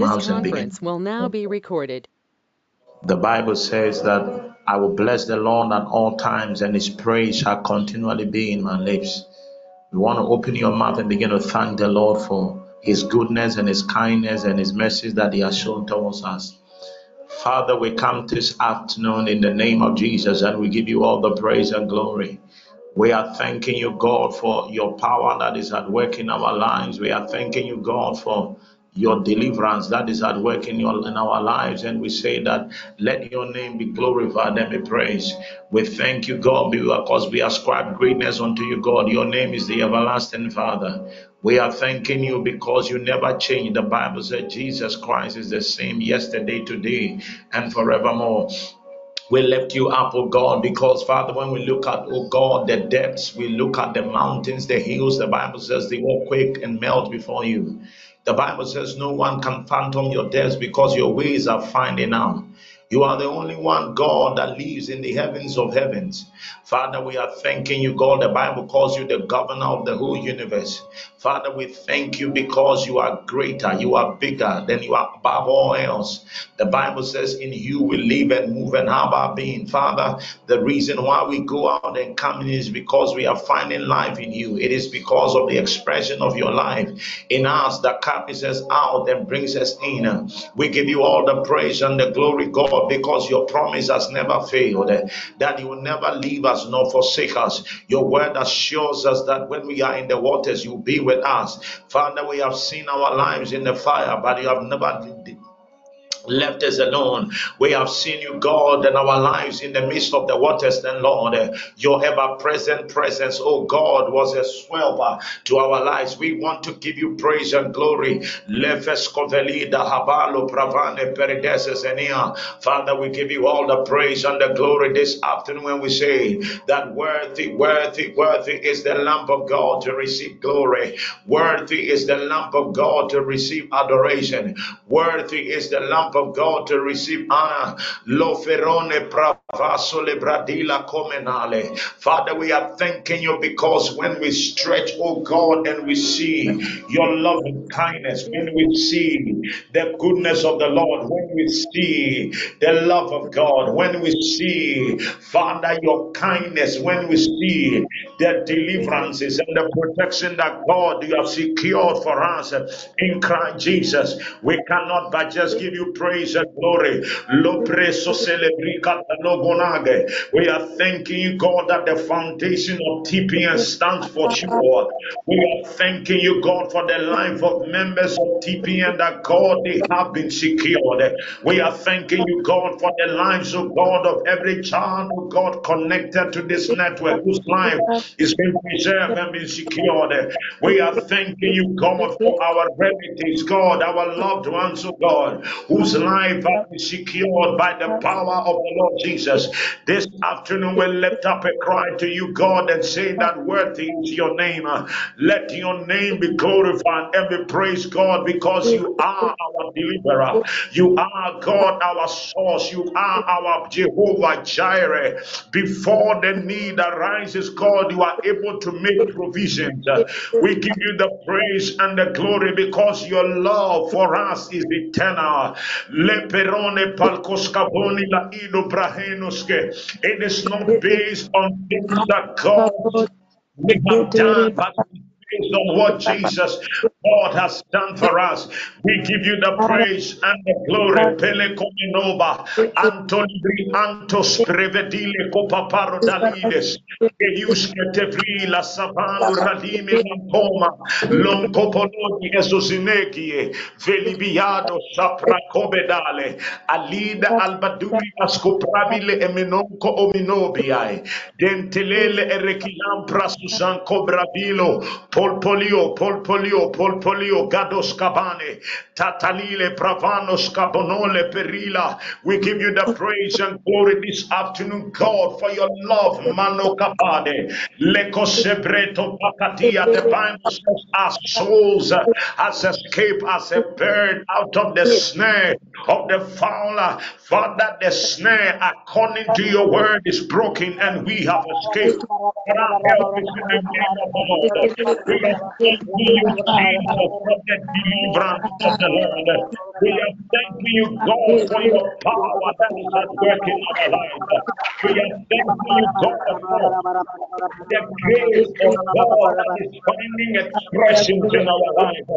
mouths and begin. will now be recorded. The Bible says that I will bless the Lord at all times, and his praise shall continually be in my lips. You want to open your mouth and begin to thank the Lord for his goodness and his kindness and his mercies that he has shown towards us. Father, we come this afternoon in the name of Jesus and we give you all the praise and glory. We are thanking you, God, for your power that is at work in our lives. We are thanking you, God, for your deliverance that is at work in your in our lives. And we say that let your name be glorified and be praised. We thank you god because we ascribe greatness unto you god. Your name is the everlasting father. We are thanking you because you never change. The bible said jesus christ is the same yesterday today and forevermore. We lift you up, oh God, because Father, when we look at, oh God, the depths, we look at the mountains, the hills, the Bible says they will quake and melt before you. The Bible says no one can phantom your depths because your ways are finding out. You are the only one, God, that lives in the heavens of heavens. Father, we are thanking you, God. The Bible calls you the governor of the whole universe. Father, we thank you because you are greater, you are bigger than you are above all else. The Bible says, In you we live and move and have our being. Father, the reason why we go out and come in is because we are finding life in you. It is because of the expression of your life in us that carries us out and brings us in. We give you all the praise and the glory, God because your promise has never failed, eh, that you will never leave us nor forsake us. Your word assures us that when we are in the waters, you will be with us. Father, we have seen our lives in the fire, but you have never left us alone. We have seen you, God, in our lives in the midst of the waters, then Lord, your ever-present presence, oh God, was a swell to our lives. We want to give you praise and glory. Father, we give you all the praise and the glory this afternoon when we say that worthy, worthy, worthy is the Lamb of God to receive glory. Worthy is the Lamb of God to receive adoration. Worthy is the Lamb of God to receive honor. Lo ferone Father, we are thanking you because when we stretch, oh God, and we see your loving kindness, when we see the goodness of the Lord, when we see the love of God, when we see, Father, your kindness, when we see the deliverances and the protection that God you have secured for us in Christ Jesus, we cannot but just give you praise and glory. We are thanking you, God, that the foundation of TPN stands for sure. We are thanking you, God, for the life of members of TPN that God they have been secured. We are thanking you, God, for the lives of God of every child of God connected to this network whose life is being preserved and being secured. We are thanking you, God, for our relatives, God, our loved ones, of God, whose life has been secured by the power of the Lord Jesus. This afternoon we lift up a cry to you, God, and say that worthy is your name. Let your name be glorified and be praised, God, because you are our deliverer. You are God, our source. You are our Jehovah Jireh. Before the need arises, God, you are able to make provisions. We give you the praise and the glory because your love for us is eternal. Leperone la. It is not based on things that God we have done, but based on what Jesus God has done for us. We give you the praise and the glory. Pele kominova, Antolibri Antos Prevedile Copaparo Dalides, Euske Tevrila Savanu Radimi Lampoma, Loncopolodi Esosineki, Velibiado Sapra Cobedale, Alida Albaduri Ascopravile Emenonco Ominobiai, Dentelele Erekilam Prasusan Cobravilo, Polpolio, Polpolio, Polpolio, Gados Cabane, Tatalile, Pravanos Cabonole, Perila. We give you the praise and glory this afternoon, God, for your love, Mano Capade, Leco Sebreto Pacatia, the Bible says our souls has escaped as a bird out of the snare of the fowler. Father, the snare, according to your word, is broken and we have escaped. Of. We are thanking you, Jesus, for the deliverance of Lord. We are thanking you, God, for your power that is at work in our lives. We are thanking you, God, for the grace of God that is finding expressions in our life.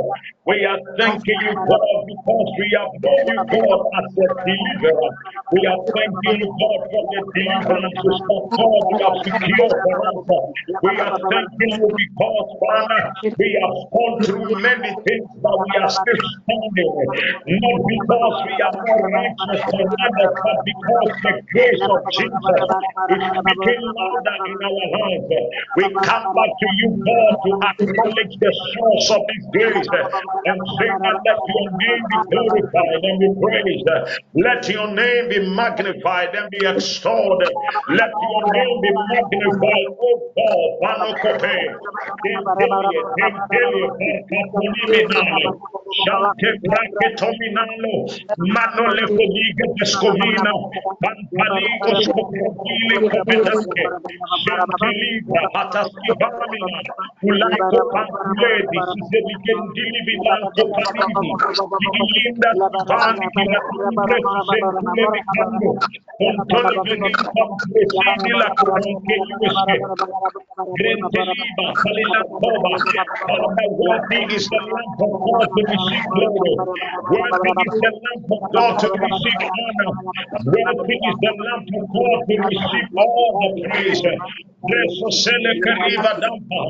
We are thanking you, God, because we have known you, God, as a deliverer. We are thanking you, God, for the deliverances that God you have secured for us. We are thanking you because, we have gone through many things, but we are still standing. Not because we are more righteous than others, but because the grace of Jesus is speaking louder in our lives. We come back to you, God, to acknowledge the source of this grace and say that let your name be glorified and be praised. Let your name be magnified and be extolled. Let your name be magnified, O God. Elie, Entelio, Caponiminale, Shante Brache Tominano, Manole Codiga Pescovina, Pantaligo Scoprile Copetante, Shanteliga, Patascivamina, Ulaico Pantuedi, Siseli Gentili Vilanco Panini, Gilinda Svani, Vilatibure, Sentule Vicando, Contole Venita, Presini la Croniche Iuesche, Grenteliba, Salina Copetante, worthy is the Lamb of God to receive glory. Worthy is the Lamb of God to receive honor. Worthy is the Lamb of God to receive all the praise. Breso sele kariva dampa.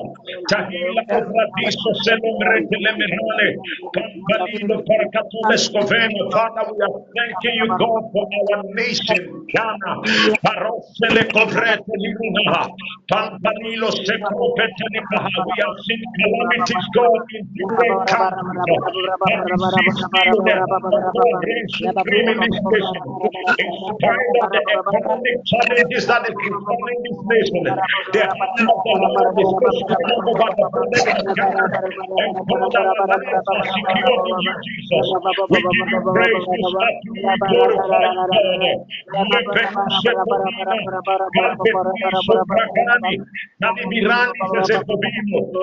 Tahila obradiso sele mrete lemerale. Pampalido parakatule scoveno. Father, we are thanking you, God, for our nation, Ghana. Parosele covrete limuna. Pampalilo secopete limaha. We have seen calamities go in see God in this nation. In this nation, God, in you, Jesus. God.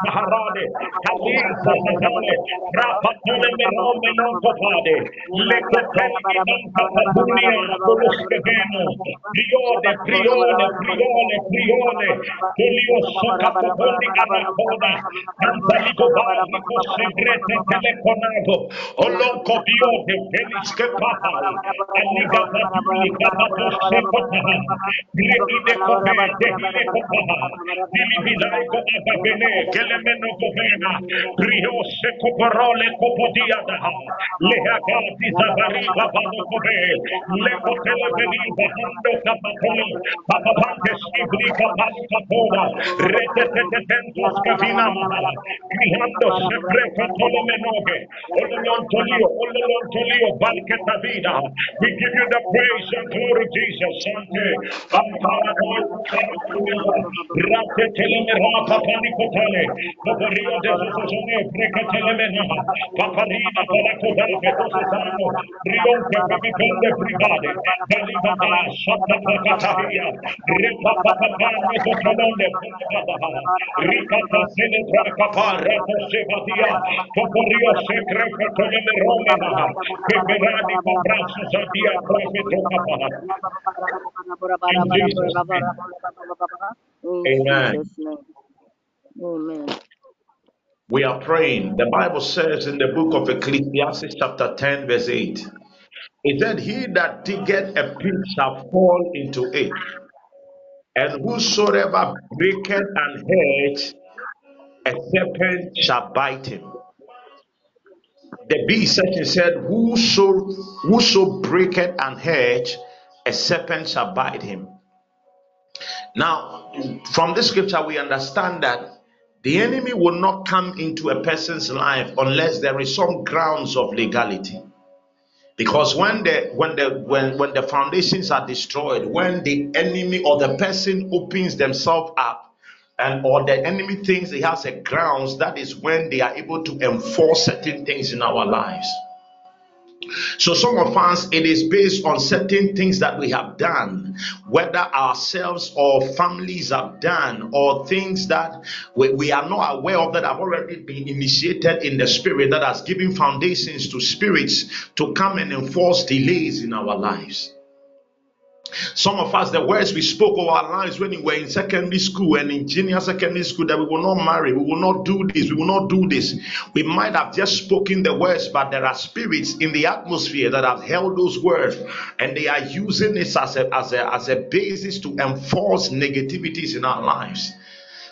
Harade, Kalisa Natale, Rapatule Menome non Topade, le Cotelli non Patunia, Colusche Veno, Prione, Prione, Prione, Prione, Colio Socatopoli Anacona, Antalico Barbico Segrete Teleconato, Olonco Diote, Telische Patal, Anniga Patuli, Capato Secotaha, Grebide Copete, Grebide Copete, Dilibidaico Ababene, Gele se kapatola, papapante skibli kapali kapoda, rete ololontolio, balketa vida. We give you the praise and glory, Jesus. Sante, Rate teleme rapa panikotale. Papario de Sosone, Breca telemena. Paparina brigade. Dalibaba, Santa secreto teleme romena. Peperani. In Jesus'. Amen. Amen. We are praying. The Bible says in the book of Ecclesiastes, chapter 10, verse 8, it said, He that diggeth a pit shall fall into it, and whosoever breaketh an hedge, a serpent shall bite him. The B section said, Whoso, whoso breaketh an hedge, a serpent shall bite him. Now, from this scripture, we understand that the enemy will not come into a person's life unless there is some grounds of legality. because when the when the when when the foundations are destroyed when the enemy or the person opens themselves up and or the enemy thinks he has a grounds that is when they are able to enforce certain things in our lives so, some of us, it is based on certain things that we have done, whether ourselves or families have done, or things that we, we are not aware of that have already been initiated in the spirit that has given foundations to spirits to come and enforce delays in our lives. Some of us, the words we spoke of our lives when we were in secondary school and in junior secondary school, that we will not marry, we will not do this, we will not do this. We might have just spoken the words, but there are spirits in the atmosphere that have held those words and they are using this as a, as a, as a basis to enforce negativities in our lives.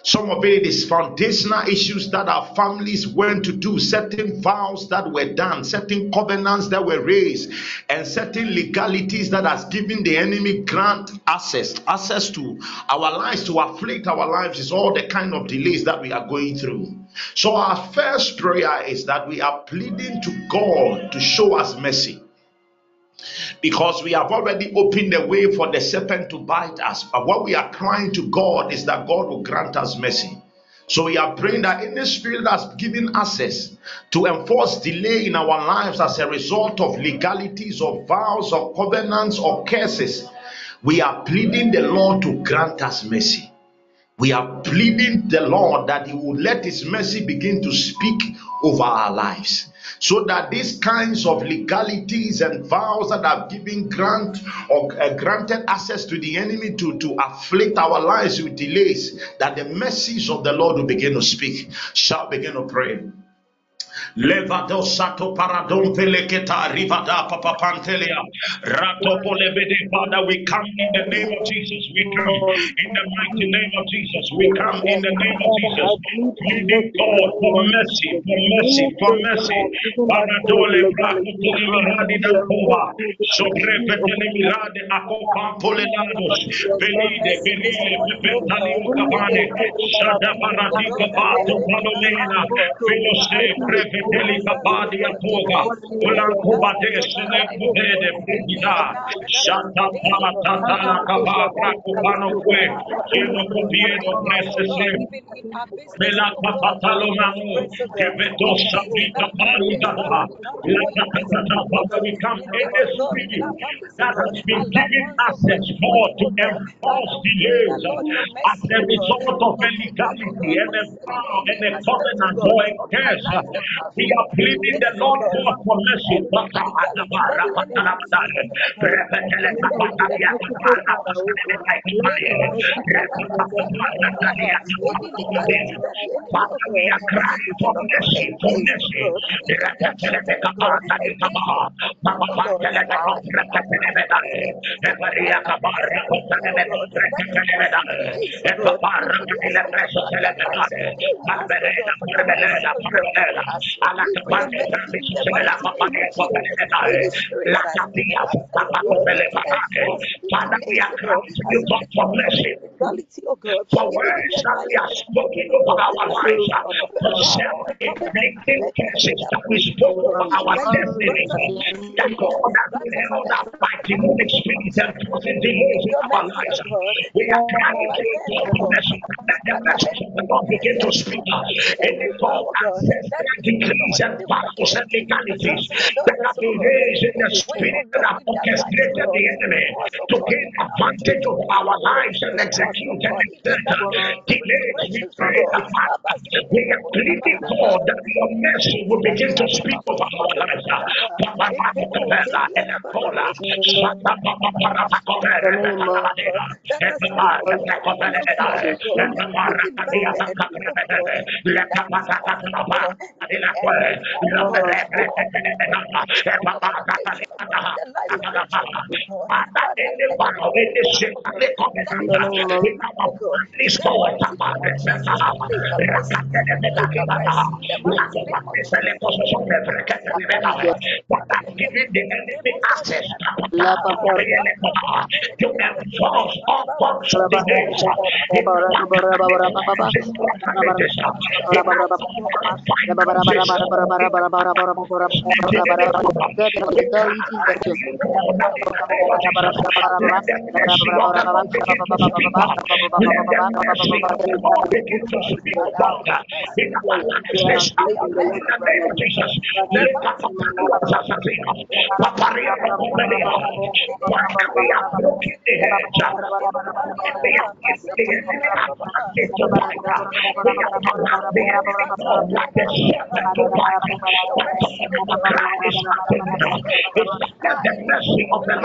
Some of it is foundational issues that our families went to do, certain vows that were done, certain covenants that were raised, and certain legalities that has given the enemy grant access, access to our lives, to afflict our lives, is all the kind of delays that we are going through. So our first prayer is that we are pleading to God to show us mercy because we have already opened the way for the serpent to bite us. But what we are crying to God is that God will grant us mercy. So we are praying that any spirit that's given access to enforce delay in our lives as a result of legalities or vows or covenants or curses, we are pleading the Lord to grant us mercy. We are pleading the Lord that He will let His mercy begin to speak over our lives so that these kinds of legalities and vows that have given grant or uh, granted access to the enemy to, to afflict our lives with delays, that the mercies of the Lord will begin to speak. Shall begin to pray. Levado sato paradon veleketa rivada papapantelia. Rato polebede Father, we come in the name of Jesus. We come in the mighty name of Jesus. We come in the name of Jesus. Pleading God for mercy, for mercy, for mercy. Paradole braco telimiradi da cova. Sobre petelimirade acopampolelados. Belide, belile, pepentaliu cabane. Shada paradika pato palomena. Velose, breve Deli Kapadia Toga, Ulanku Badeshe Kubede, Brigida, Shanta Krakupano Kwe, Kino Presese, Mela Kapatalo spirit that has been given access, God, to enforce delays as a result of illegality and a vow and a covenant a curse. We are pleading the Lord we are crying for mercy, for mercy. Father, we are crying to you God for mercy. For words that we have spoken over our lives, for self-inflicted curses that we spoke over our destinies, that God has held up by demonic and causing delays in our lives. We are crying you God for the message of the Lord begin to speak. And the God ancestral decrees and vows and legalities that have been raised in the spirit that have orchestrated the enemy to gain advantage of our lives and execute and delays. We pray that we are pleading God that your mercy will begin to speak over our lives. Let us to enforce all forms of the days. Jesus the mercy the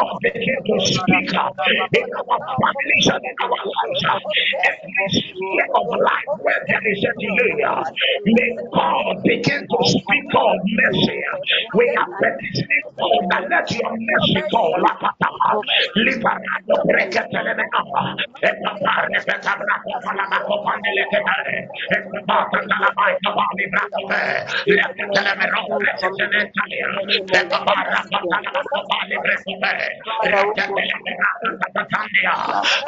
are that let your mercy call up. Atapa, Liberado, Precateleme Apa, Etapa, Rebecca Braco, Palamaco, Pandeletare, Etapa, Tandalamai, Tabani Bracope, Lecateleme Roco, Precateleme Talia, Etapa, Rapatalamaco, Pali Bracope, Lecateleme Raco, Tatania,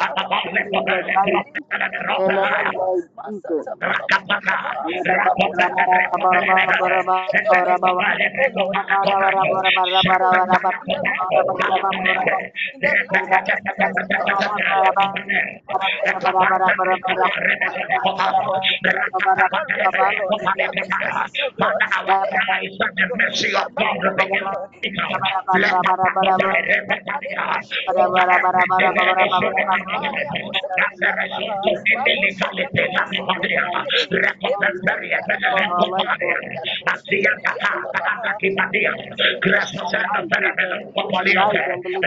Atapa, Lecateleme Roco, Racapata, Racapata, Racapata, Racapata, Racapata, Gracias.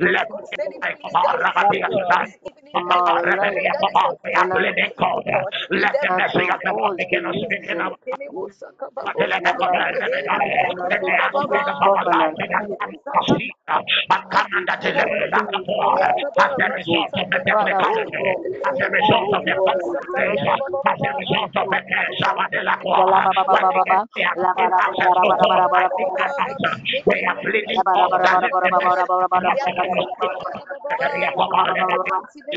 Let let the blessing of the Lord begin to speak in our as a result of the technicality, as a result of the concentration, as a result of the Shabbat we are pleading for the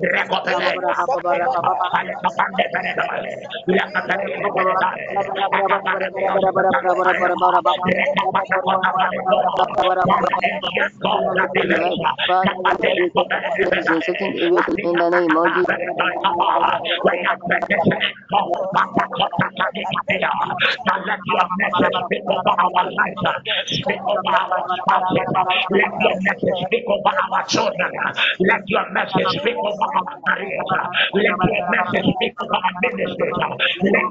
Rekopelé, in the name of Let your message speak over our children. Let your message speak over our careers. Let your message speak over our ministry. Let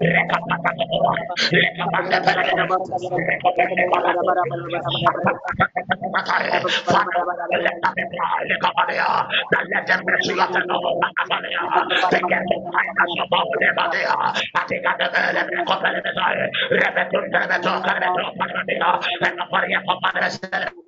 let them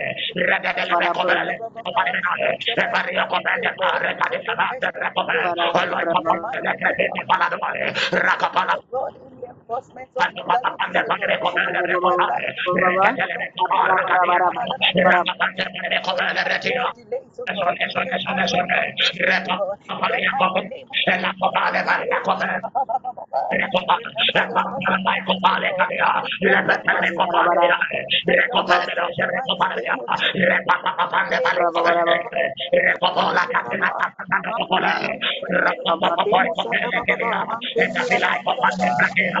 Lord. We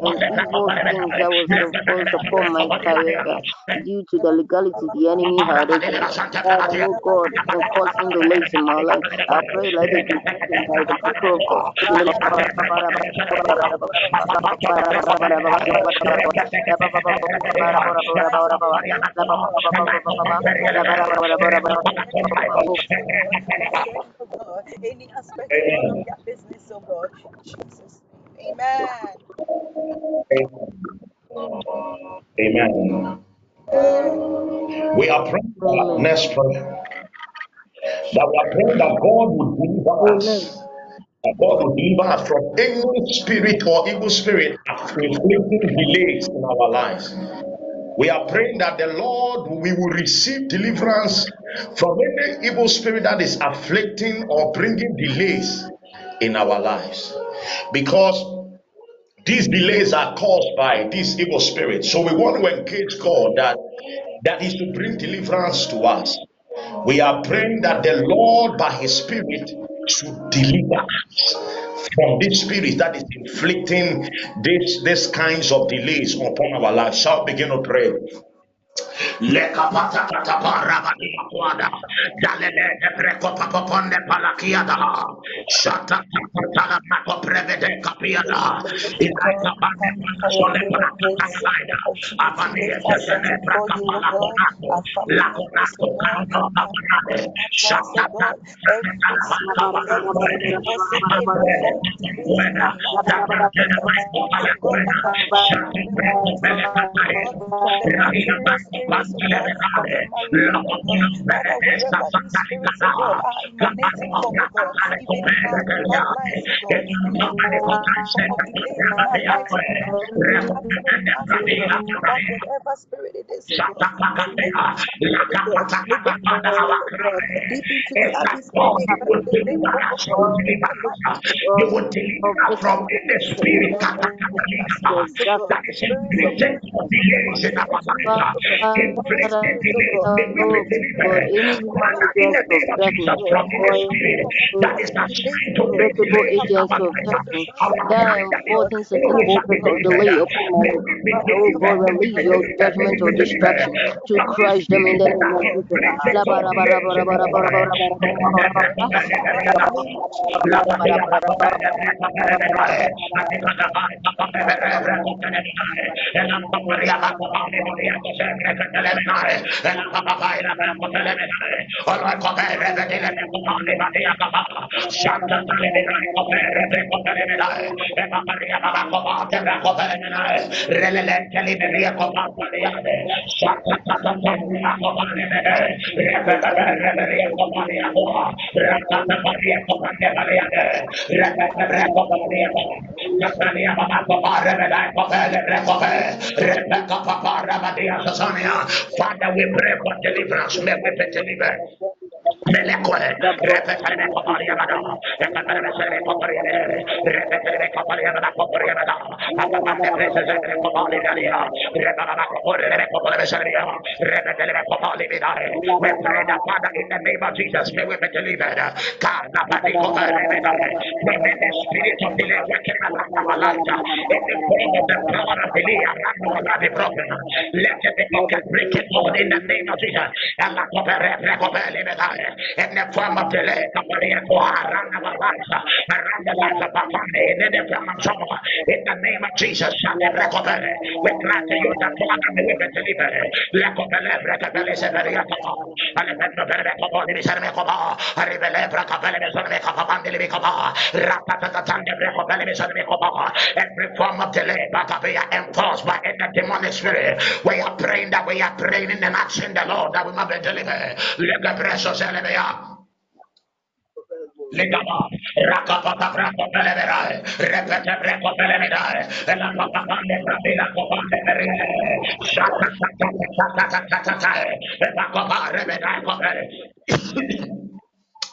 your evil things that was imposed upon my career due to the legality the enemy had opened. Father, oh God, and causing delays in my life. I pray let it be broken by the people of God. Any aspect, of their business, oh God, Jesus'. Amen. Amen. Amen. We are praying that Amen. next prayer that we are praying that God will deliver us. That God will deliver us from any spirit or evil spirit inflicting delays in our lives. We are praying that the Lord we will receive deliverance from any evil spirit that is afflicting or bringing delays in our lives. Because these delays are caused by these evil spirits. So we want to engage God that that is to bring deliverance to us. We are praying that the Lord by his spirit should deliver us from this spirit that is inflicting this this kinds of delays upon our lives. Shall begin to pray. Lekapata katapa rabadi makwada. Dalele de breko papoponde palakiada. Shata katala mako prevede kapiada. Oh God, Ilaika we bande come before your palasole throne of prakatana grace. laida. Continue you, Shante the come you. you In spirits that is we judgment or destruction to crush them in the name of. Ah, inflicting Lord, Father, we pray for deliverance. May we be delivered. Melekwe, repetele koparia bada, repetele sele koparia bada, repetele koparia bada, koparia bada, apapande prese sele kopali bada, repetele koparia koparia bada, repetele kopali bada. We pray that Father in the name of Jesus, may we be delivered. Kana pati koparia bada, may the spirit of delay working around our lives, in the form of the power of delay around our life be broken. Let it be broken, break it, Lord, in the name of Jesus. And la bada in the our lives, around the lives of our family, in the of trouble. In the name of Jesus, Rekopele, we grant you that Father may we be delivered. Lekopele, Rekopele, Severiakapa, Alebendo Berekopo, Nibisamekopa, Aribele, Brakapele, Mesonemekopa, Mandilibikopa, Rapatakatande, Rekopele, Mesonemekopa. Every form of delay, Bakapia, enforced by any demonic spirit. We are praying that we are praying in the action the Lord that we might be delivered. Let the precious eleverà. Legaba, racapata prato per leverare, repete preco per leverare, e la copa grande per la copa per leverare, e la copa revedere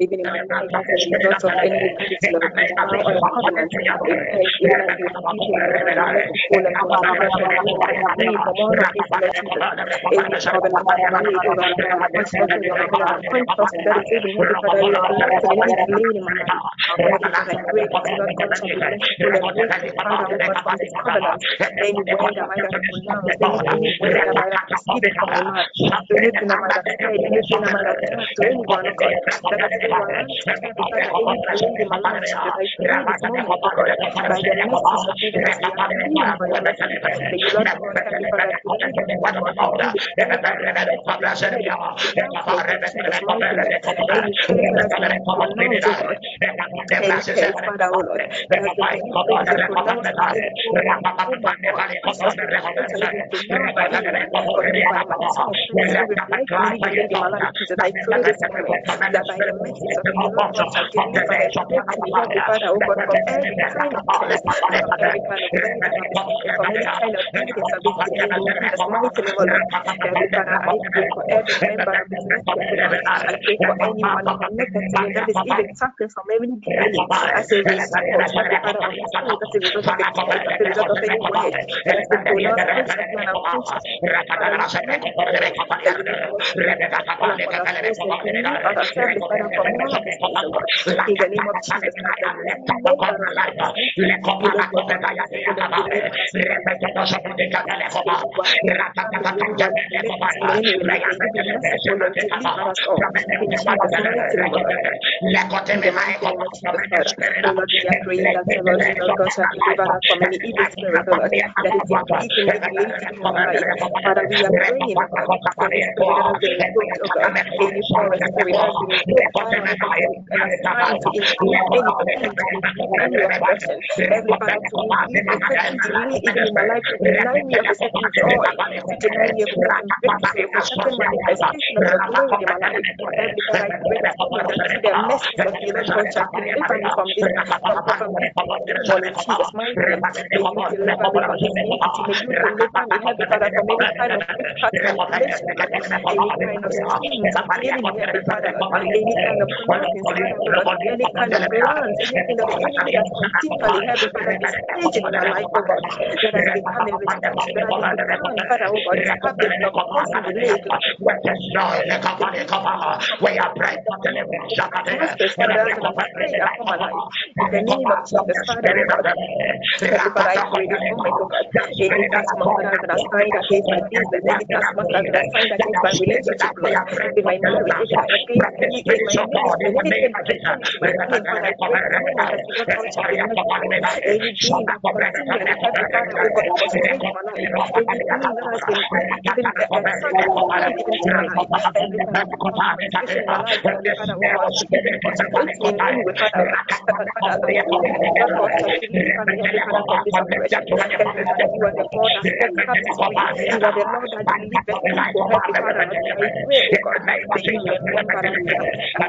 even in that you pray you, oh Lord, that has been that has been pronounced by any woman, woman or a priest or even a priest or even pronounced by anyone or even by myself that is even reflecting any delay in my life, Jesus. I pray this moment that by the mercies of you, Lord God, shall deliver and break me, Heavenly Father, oh God, from every kind of curse, from every kind of word that I've been spoken, from any kind of guidance of this delay in Jesus' mighty name, oh Lord. Heavenly Father, I pray for every member of this network, oh God. I pray for anyone connected to me that is even suffering from every delay as a result, Heavenly Father, of this case, as a result of a curse, as a result of any word that has been pronounced consciously and unconsciously. Father, we pray this moment that you will God to fall upon our face and deliver us, Heavenly Father, from all of this case, oh God. In the name oh oh. May you oh. Oh oh oh oh invoked, Father, oh God, to, and assigned to inflict any pain, to inflict any oppression. Heavenly Father, to inflict a certain delay even in my life, to deny me of a certain joy, to deny me of a certain victory, of a certain manifestation of your glory in my life. Heavenly Father, I pray this moment that through the mercies of you, Lord God, shall deliver me from this, from, from this demon in Jesus' mighty name. May you deliver me from this entity. May you deliver me, Heavenly Father, from any kind of witchcraft manipulation, Lord. Any kind of schemes of the enemy, Heavenly Father, Lord. Any kind of of plans, Father, God, any kind of plans, anything that the enemy has continually, Heavenly Father, is staging on our life, oh God, that has been coming with that has been planned, Father, oh God, to have the block, causing delay oh to we are praying for deliverance. Masters, Father, as an afraid upon my life. In the name of Jesus, Father, oh God, Heavenly Father, I pray this moment, oh God, any task master that has signed against my business, any task master that has signed against my relationship, Lord, in my marriage, even against any in my ministry, anything pertaining to my healing, Father, I pray this moment that you not answer the message, Any being that continually, Heavenly Father, oh God, frustrates my life, any being that has been given the assignment given to my life, Heavenly Father, to cause frustration in my Father,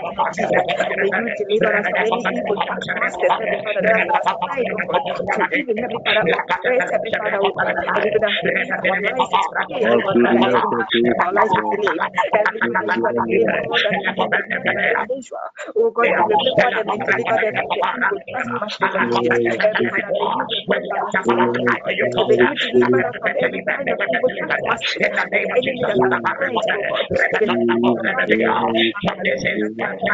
you free, you Father,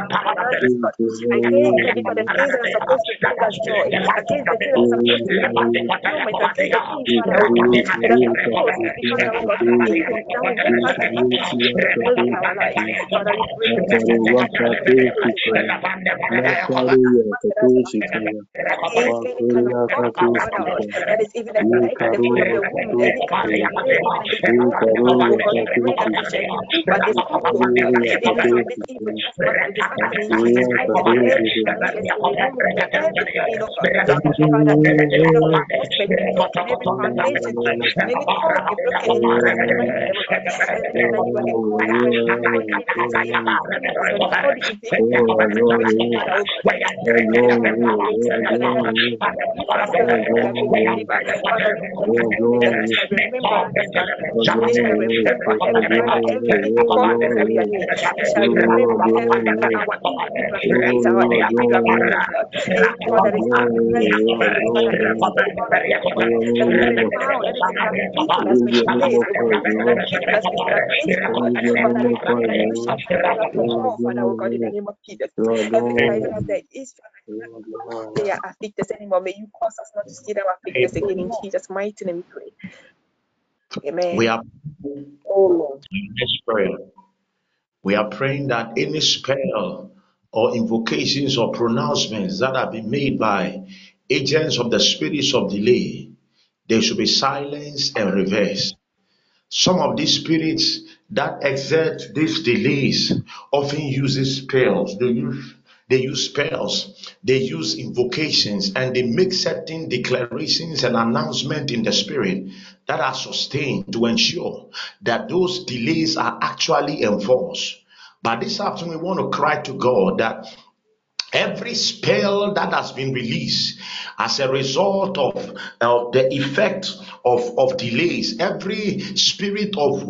you are the God that when you they are afflicted anymore. May you cause us not to see them afflicted again in Jesus' mighty name we pray. Amen. We are Oh Lord. We are praying that any spell or invocations or pronouncements that have been made by agents of the spirits of delay, they should be silenced and reversed. Some of these spirits that exert these delays often uses spells. They use they use spells, they use invocations, and they make certain declarations and announcements in the spirit that are sustained to ensure that those delays are actually enforced. But this afternoon, we want to cry to God that every spell that has been released as a result of uh, the effect of, of delays, every spirit of uh,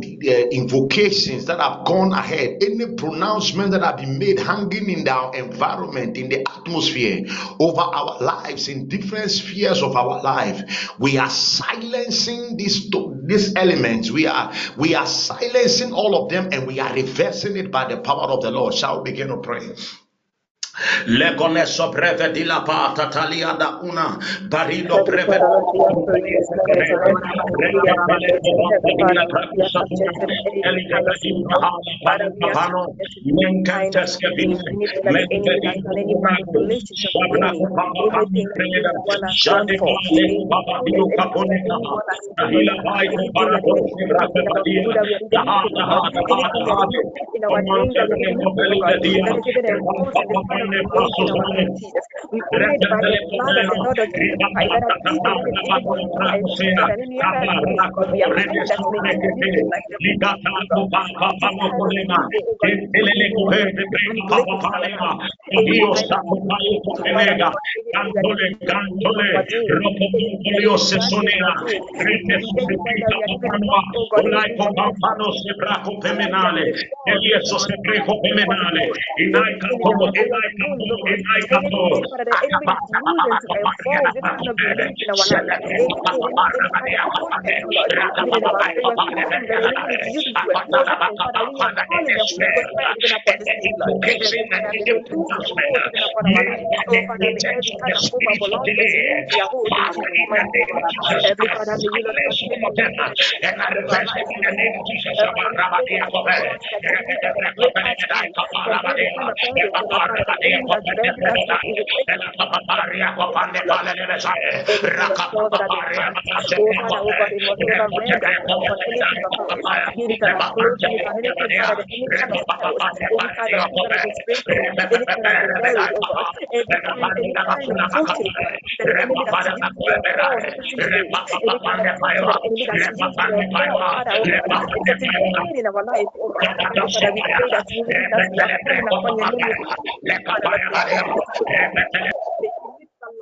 invocations that have gone ahead, any pronouncement that have been made hanging in our environment, in the atmosphere, over our lives, in different spheres of our life, we are silencing these these elements. We are we are silencing all of them, and we are reversing it by the power of the Lord. Shall we begin to pray? Legone sopreve di la pata talia da una barilo preve Thank you. Barido breve we may you Inai Capo, Bye.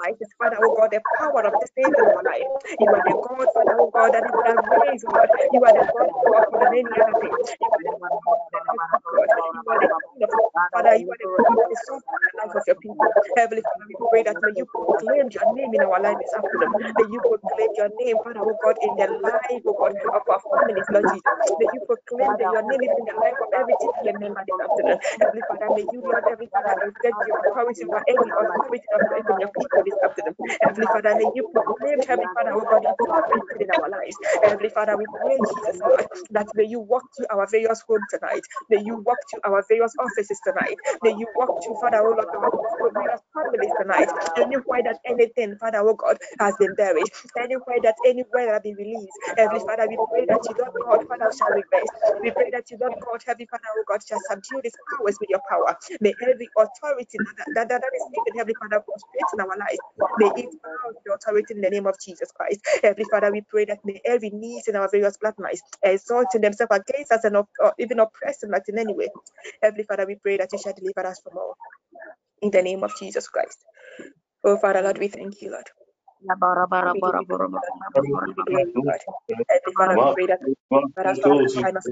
Life is Father, oh God, the power of the Savior in our life. You are the God, Father, oh God, that is that raised, God. You are the God who are for any other thing. You are the God, Father, you are the God that is so the life of your people. Heavenly Father, we pray that may you proclaim your name in our life this afternoon. May you proclaim your name, Father, oh God, in the life, oh God, of our families, Lord Jesus. May you proclaim that your name is in the life of every single member this afternoon. Heavenly Father, may you, Lord, every Father, extend your authority over any authority of life in your people this afternoon. Heavenly Father, may you proclaim, Heavenly Father, oh God, in our lives. Heavenly Father, we pray, Jesus, Lord, that may you walk to our various homes tonight. May you walk to our various offices tonight. May you walk to, Father, oh Lord, our various families tonight. Anywhere that anything, Father, oh God, has been buried. Anywhere that anywhere has been released. Heavenly Father, we pray that you, Lord God, Father, shall reverse. We pray that you, Lord God, Heavenly Father, oh God, shall subdue these powers with your power. May every authority that, that, that, is needed, Heavenly Father, frustrate in our lives. May it the authority in the name of Jesus Christ. Heavenly Father, we pray that may every knees in our various bloodlines exalting themselves against us and op- even oppressing us in any way. Heavenly Father, we pray that you shall deliver us from all. In the name of Jesus Christ. Oh, Father, Lord, we thank you, Lord. We give you glory, Lord. We give you glory, Lord. Heavenly Father, we pray that you deliver us from all kind of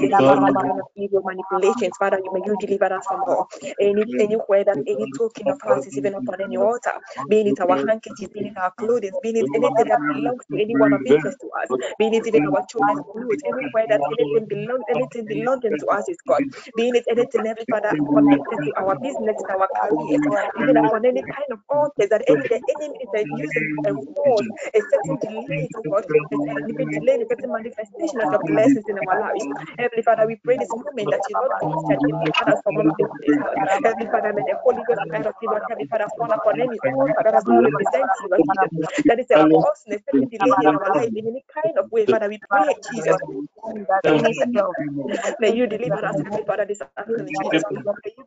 any kind of evil manipulations, Father, you may you deliver us from all. Any anywhere that any token of us is even upon any altar, being it our handkerchief, being it our clothing, being it anything that belongs to anyone of interest to us, being it even our children's clothes, anywhere that anything belongs, anything belonging to us is God, being it anything, every Father, connected to our business, our careers, even upon any kind of altars that any the enemy is using to enforce a certain delay, oh God, a delay, a certain manifestation of your blessings in our lives. Heavenly Father, we pray this moment that you Lord God shall deliver us from all of this. Heavenly Father, may the Holy Ghost fire of you, Heavenly Father, fall upon any that has not represented you. That is a cause and a certain delay in our life in any kind of way, Father. We pray, Jesus. May you deliver us, Heavenly Father, this afternoon. May you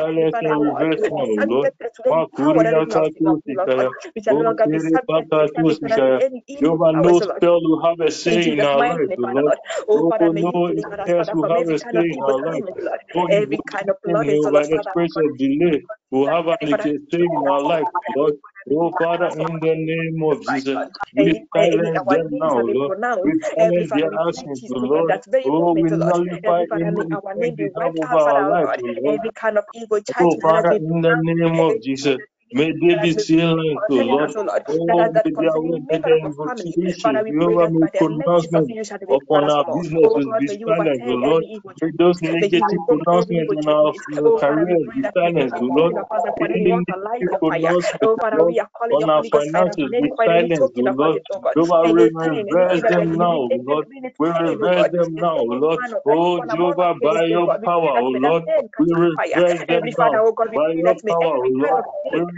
longer, silenced Father, and oh God, reversed be now, Lord. subjected to any power that Makuria is not of you, Lord God. Katusikaya. We shall no Oh, longer be Kiri subject to Heavenly Father to Bakatusikaya. any evil Jehovah, no powers, Lord. spell will have a In say in Jesus' our mighty life, name, oh Father Lord. Lord. Oh, Oh, Father, for may no you deliver us, curse Father, will from have every a kind of say in evil our life. assignment, Lord. Oh, Every you kind of in blood and you Lord, by the Father, oh spirit God. of delay will have an Father, say in our life, Lord. Oh, Father, in the name of Jesus, we any silence them now, Lord. We silence Father, their actions, Jesus, oh oh Lord. Oh, we oh nullify Every Father, may any our effect name be they have wiped over out, our Mais débitez-le to Lord. Oh, that there will be may pronouncement upon our businesses be silenced, O Lord. May those negative pronouncements on our careers be silenced, O Lord. May negative pronouncements on our finances be silenced, O Lord. Jehovah, we reverse them now, O Lord. We reverse them now, O Lord. Oh, Jehovah, by your power, O Lord. We reverse them now. By your power, O Lord.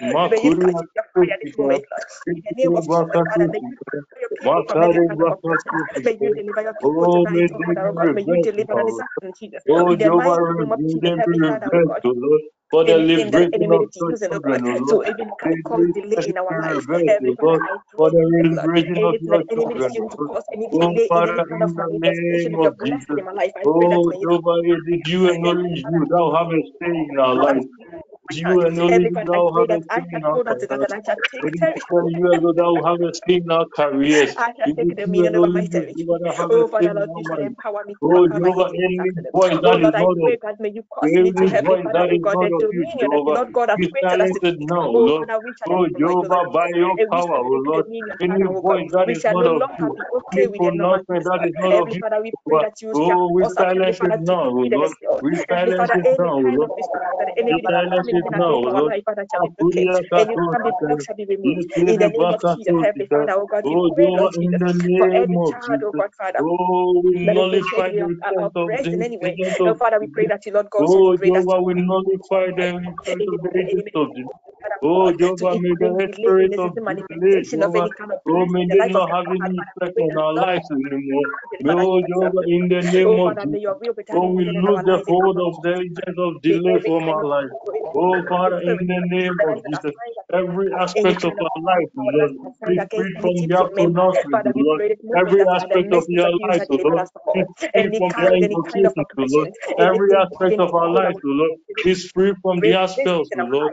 ما for the liberation of children, so even for the liberation of your children, oh Father, in the name of Jesus, oh Jehovah, it is you and only you, thou have a say in our life, you will know thou have a thing in our. You will know have a. You will know you will have a thing in our mind. Oh, Jehovah, any that is not of any that is not of you, Jehovah, be silenced now, Lord. Oh, Jehovah, by your power, Lord, any voice that is not of you, any pronouncement that is not of you, oh, we silence it now, Lord. We silence it now, Lord. We silence it block the oh we be. Oh, Father, we pray that you, Lord God, will Oh, oh Jehovah, may the spirit of manipulation Oh, may they not have any effect on our lives anymore. Oh, Jehovah, in the name of Jesus. Oh, we lose the hold of the agent of delay from our life. Oh God, in the name of Jesus, every aspect of our life, oh Lord, be free from the pronouncement, oh Lord. Every aspect of your life, oh Lord, be free from the implications, Lord. Every aspect of our life, Lord, is free from the aspects, Lord.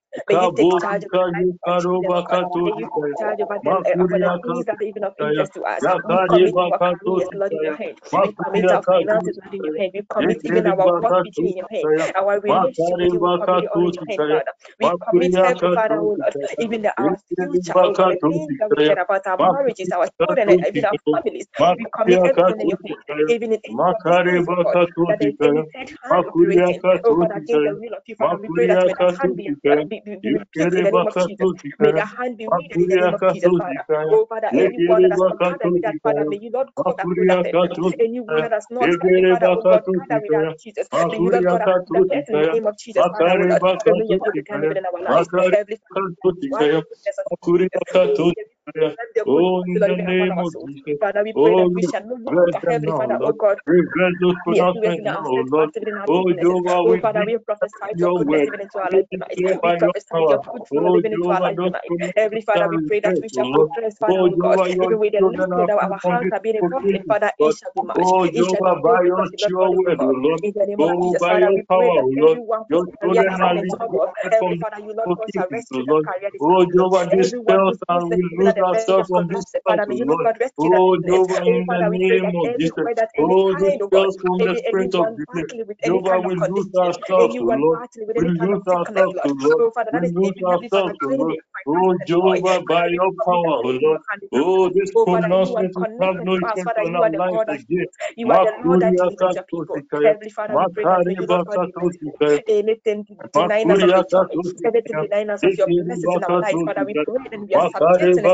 May you take charge of our lives, May you take charge of our the things that are even of interest to. We commit our careers, Lord, in your. We commit our finances, Lord, in your hand. We commit even our work between your hand. Our relationship we commit all in your hand, Lord. We commit every Father, oh Lord, even our future, oh Lord, the things that we about, our marriages, even our families. We commit everything in your hand, even in any of these things, oh, Lord, that is in the hand of creation, oh God, against the will of. We pray that may the hand the, in the name of Jesus. May the hand be in the name of Jesus, Father. Anyone that has with that, Father, may you, Lord God, approve that person. Anyone that has Father, Father, with that, Jesus. That person in the name of Jesus, Father, that person in the name of Jesus, Father. Hallelujah. Oh, of Father, we pray oh, that we shall oh Father, your. We Father, we pray that we shall Father, oh that Father, oh Your business we is even lose at the verge ourselves from this collapse, spells, Father, may O you Lord Lord. God rescue that Oh. Jehovah, Oh in the Father, we pray name of Jesus. everywhere that any Oh, this kind, God, spells from the spirit of delay. battling with any Jehovah, we lose ourselves, Lord. We any kind of lose ourselves, Lord. O Lord. Oh Father, We lose even Heavenly Father ourselves, Lord. Oh finances and joy. Jehovah, by your power, oh Lord. this Oh, this Oh full Father, will have no effect on you are our the lives again. You are the Lord that Makuria delivers your people. Heavenly Father, we pray that you, Lord God, anything denying us of Makuria the joy, anything Satosikaya. denying us of your Ikiri blessings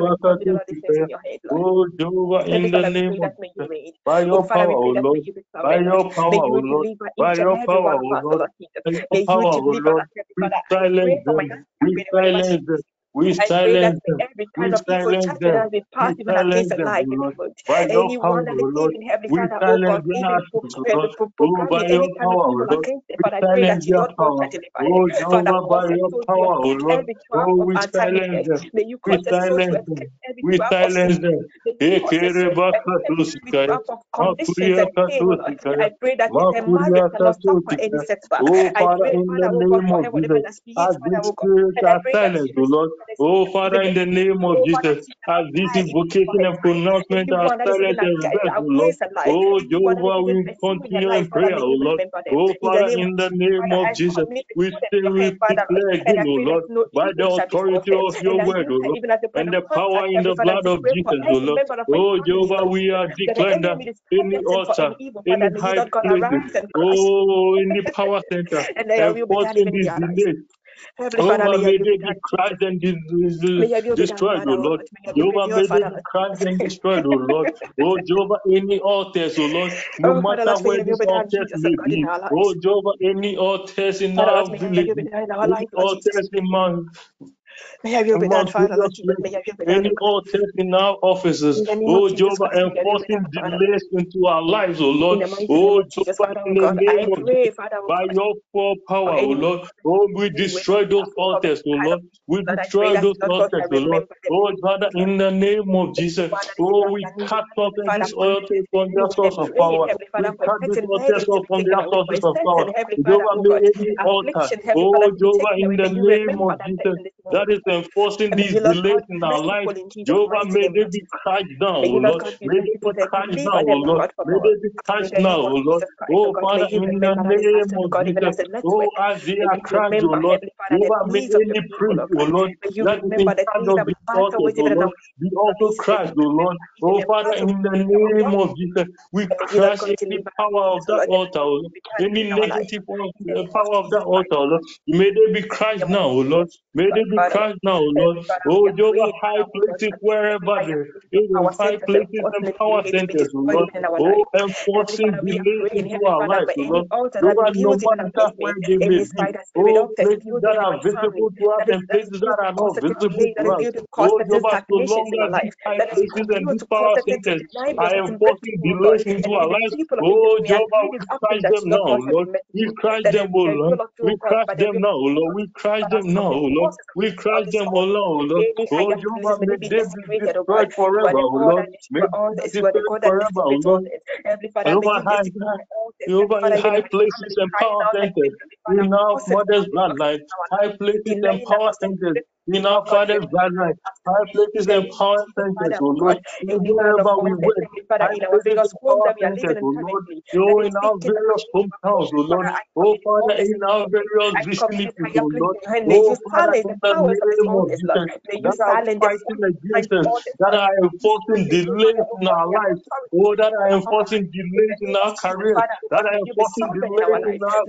Your. Oh, Jehovah, in the name of Jesus. Your power, Lord. By your power, O Lord. By your power, O Lord. By your power, O Lord. We I silence them. every kind We of silence them. as We even silence the them. Lord. Anyone that is even every We kind of, oh silence God, their even pro- any kind of power, O evil Lord. against them, We I pray that silence you, their Lord God, power. shall them. Oh, Father, Jehovah, by your concentrate, Lord, power, O Lord. every trap we silence them. We silence them. We silence them. We silence them. We silence them. We silence them. We silence them. Oh, Father, in the name of Jesus, as this invocation and pronouncement are silent and oh, blessed, Lord. Oh, Jehovah, we continue in prayer, O Lord. Oh, Father, in the name of Jesus, we say we declare again, O oh Lord, by the authority of your word, O Lord, and the power in the blood of Jesus, oh O Lord. Oh, Jehovah, we are declaring that the altar, in the high places, oh, in the power center, enforcing this delay, Heavenly oh, Father, Jehovah may may they be crushed and de- de- destroyed, O power, Lord. Jehovah may they be crushed and destroyed, O Lord. O oh, Jehovah, any altars, O Lord, no matter Lord, may where these altars Jesus may be. our oh, Jehovah, any altars in our may village, any altars in Mount Many authority our officers. Oh, Jehovah, enforcing delays into our lives, oh Lord. Oh, Jehovah, in the oh, name of Jesus, by your full power, oh Lord. Oh, we destroy those altars, oh Lord. We destroy those altars, oh Lord. Oh, Father, in the name of Jesus. Oh, we cut off these oil from their source of power. We cut these altars from their source of power. Jehovah, may any altar. Oh, Jehovah, in the name of Jesus. That is the enforcing these delays in our lives. Jehovah, may they be crushed down, O Lord. May they be crushed down, O Lord. May they be crushed down, O Lord. Oh, Father, in the name of Jesus, oh, as they are crushed, O Lord, Jehovah, may any priest, O Lord, that is in charge of the altar, O oh Lord, be also crushed, oh O Lord. Oh, Father, in the name of Jesus, we crush oh any power of that altar, O Lord. Any negative power of that altar, O Lord. May they be crushed now, O Lord. May they be crushed now, Lord. Oh, Jehovah, high places wherever there is high places and power centers, Lord. Oh, enforcing delays into our lives, Lord. Jehovah, no matter where they may be. Oh, places that are visible to us and places that are not visible to us. Oh, Jehovah, so long as these high places and these power centers are enforcing delays into our lives, oh, Jehovah, we crush them now, Lord. We crush them, oh, Lord. We crush them now, Lord. We crush them now, Lord. We crush let them, O Lord. Destroyed forever, O oh Lord. Forever, oh O Lord. High, over high places and power centers, in our mother's bloodline, high places and power centers, in our Father's garden, high places and power centers, O Lord, in wherever we went, high places and power centers, O Lord, oh, in our various hometowns, O Lord, oh Father, in our various vicinities, O Lord, oh Father, in the name of Jesus, that are fighting against us, that are enforcing delays in our lives, oh, that are enforcing delays in our career, that are enforcing delays in our,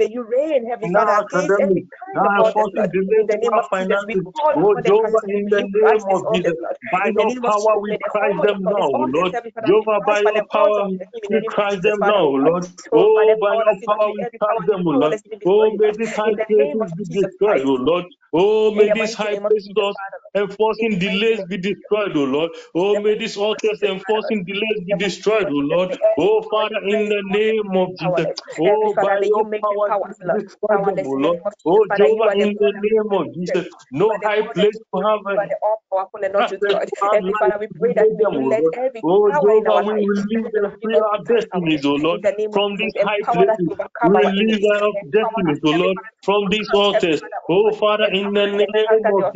in our academic, that are enforcing delays in our finances, Oh, Jehovah, in the name of Jesus, by the your power we may the crush horns them now, this Lord. Jehovah, by your the power the in the we crush them now. Lord. Oh, by the your powerless in us, power we every crush power be them, Lord. powerless to destroy Oh, may these high In the name of places be destroyed, Lord. Oh, may these high places Jesus, Father. In enforcing oh, delays be oh, of Jesus. destroyed, oh Lord. In Oh, may these altars enforcing delays be the name destroyed, of oh Lord. may Oh, Father, in the name of Jesus. Oh, by your power, destroy them, oh Lord. name of Jesus. Oh, Jehovah, in the name of. Jesus. No high place to have You are the all powerful and not access destroyed. to have Heavenly Father, we pray that you oh let every Oh, power in Jehovah, our we life release and free our destinies, oh Lord, the name of from Jesus, these high places. to Release our destinies, oh Lord, from these overcome, Heavenly altars. Father, oh Oh, God. Father, in Empower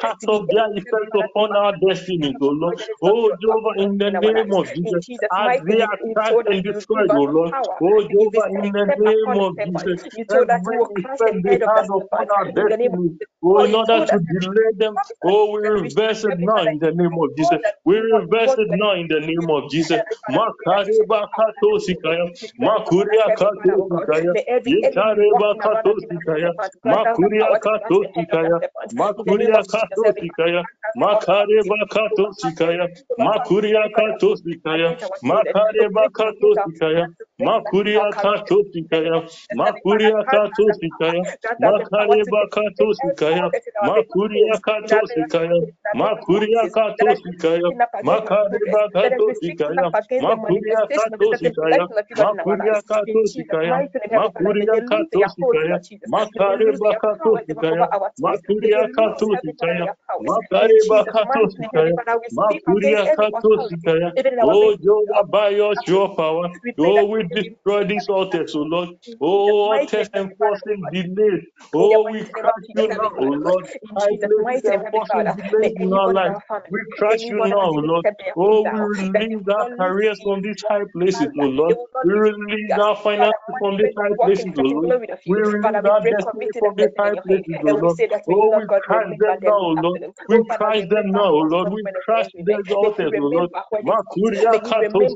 cast off their effect upon our destiny, O Lord. Oh Jehovah, in the name of Jesus, as they are cast and destroyed, O Lord. Oh Jehovah, oh, in the name of Jesus, every effect they had upon our destiny, oh, in order to delay them, oh, we reverse it now in the name of Jesus. We reverse it now in the name of Jesus. Makareba kato sikaya, makuria kato sikaya, ikareba kato sikaya, makuria kato sikaya, makuria kato kato sikaya, makare bakato sikaya, makuria kato sikaya, makare bakato sikaya, Makuria kato sikaya, makuria kato sikaya, makareba kato sikaya, makuria kato sikaya, makuria kato sikaya, makareba kato sikaya, makuria kato sikaya, makuria kato sikaya, makuria kato sikaya, makareba kato sikaya, makuria kato sikaya, makareba kato sikaya, makuria kato sikaya. Oh, Jehovah, by your power, your will destroy this altar, O Lord. Oh, altars enforcing delays. Oh, we crush you now, O Lord. Altars enforcing delays in our life. We crush you now, O Lord. Oh, we release our careers from these high places, O Lord. We release our finances from these high places, O Lord. We release our destiny from these high places, O Lord. Oh, we crush them now, O Lord. We crush them now, O Lord. We crush these altars, O Lord. Makuria katos,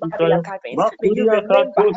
Makuria katos,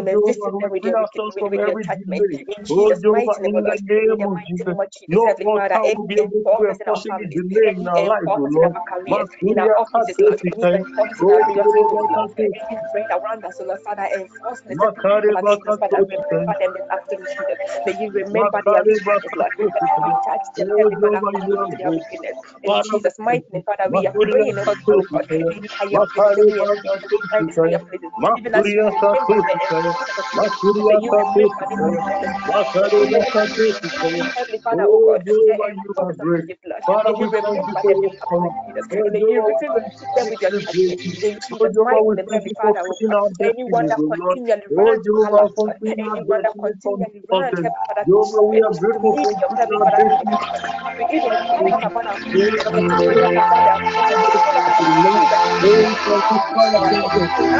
with a discipline, with a wicked, with a attachment. In Jesus' mighty name, in the mighty name of Jesus, Heavenly Father, any involvement in our families, any involvement in our careers, in our offices, in our offices, in our Lord, any friend around us, Lord, Father, enforce the Father, remember them this afternoon, May you remember their weakness, Lord, that you touch them, Heavenly Father, their weakness. In Jesus' mighty name, Father, we are praying, Lord, God, may higher places, may you higher places, even as you remember the Masuria Oh, you are thank you.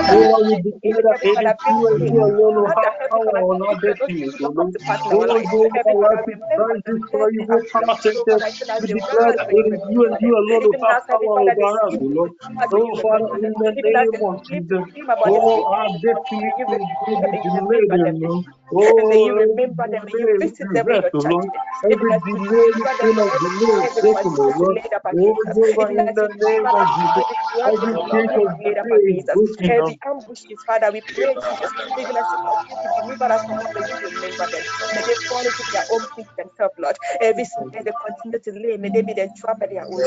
Oh, you. Oh, are. Oh, aluno racional na definição. Hoje o UF traz isso vou falar sempre de declara ele viu ali o aluno racional barato. Então para ou a definição de medo, não. Oh, may you remember them. May you visit them in your church. Every delay, full of delay, taken away. Over in the name of Jesus. Every case of delay, broken up. Every ambush is, Father, we pray, Jesus, deliver us from deliver us from all that you remember them. May they fall into their own pit themselves, Lord. Every sin they continue to lay, may they be entrapped by their own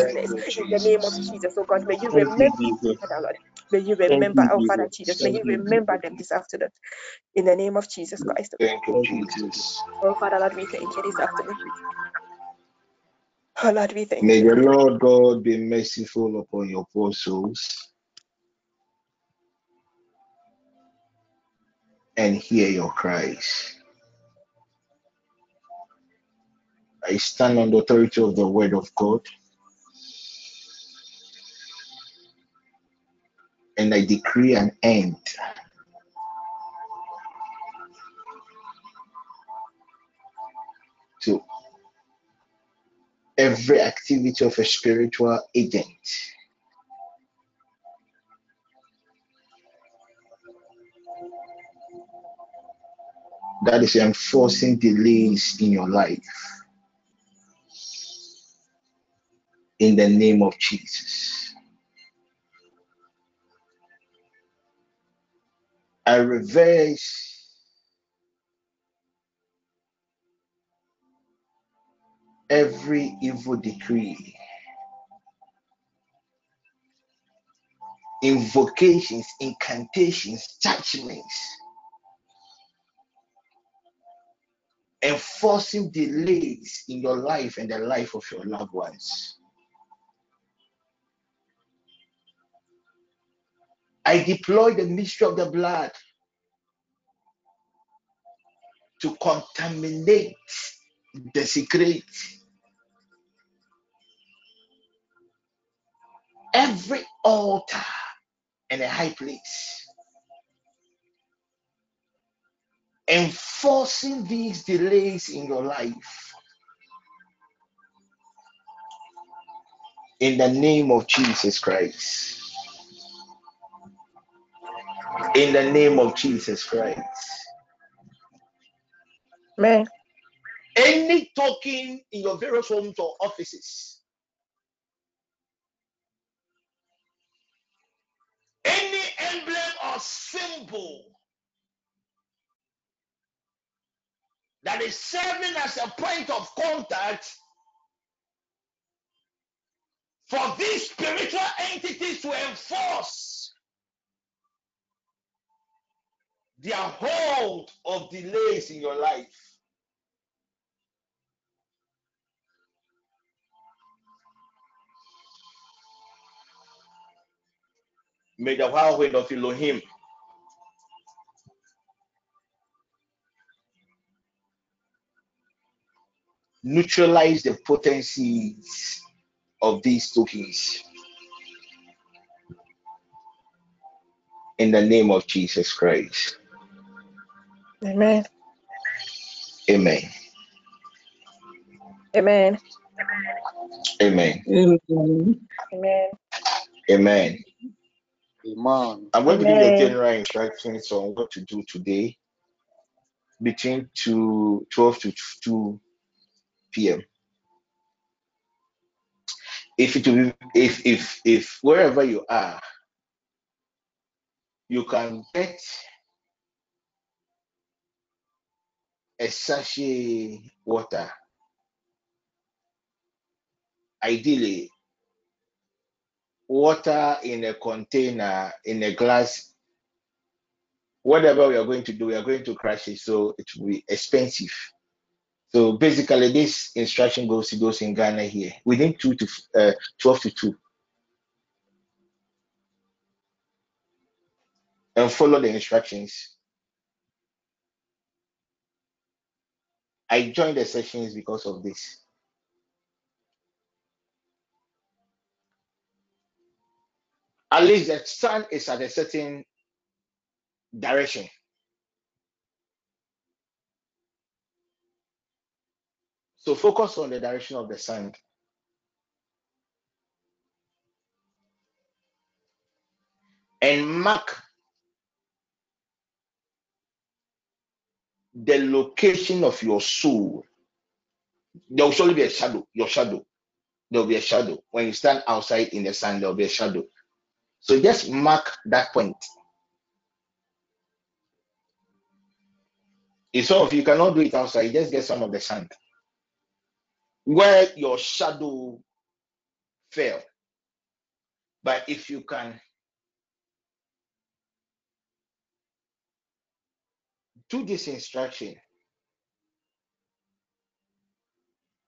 In the name of Jesus, oh God, may you remember, Father, Lord. May you remember, you, oh Father Jesus, may you remember them this afternoon. In the name of Jesus Christ. Thank you, Jesus. Oh Father, Lord, we thank you this afternoon. Oh Lord, we thank may you. May the Lord God be merciful upon your poor souls. And hear your cries. I stand on the authority of the word of God and I decree an end. To every activity of a spiritual agent. That is enforcing delays in your life. In the name of Jesus. I reverse every evil decree, invocations, incantations, judgments, enforcing delays in your life and the life of your loved ones. I deploy the mystery of the blood to contaminate, desecrate every altar and a high place. Enforcing these delays in your life. In the name of Jesus Christ. In the name of Jesus Christ. Amen. Any token in your various homes or offices, any emblem or symbol that is serving as a point of contact for these spiritual entities to enforce their hold of delays in your life. May the whirlwind of Elohim neutralize the potencies of these tokens in the name of Jesus Christ. Amen. Amen. Amen. Amen. Amen. Amen. Amen. Amen. I'm going to give the Amen. general instructions on what to do today between 2 12 to 2 p.m. If it will if if if wherever you are, you can get a sachet water. Ideally, water in a container, in a glass. Whatever we are going to do, we are going to crash it, so it will be expensive. So basically, this instruction goes to those in Ghana here within two to uh, twelve to two, and follow the instructions. I joined the sessions because of this. At least the sun is at a certain direction. So focus on the direction of the sun and mark the location of your soul. There will surely be a shadow, your shadow. There will be a shadow. When you stand outside in the sun, there will be a shadow. So just mark that point. If some of you cannot do it outside, just get some of the sand. Where your shadow fell. But if you can do this instruction,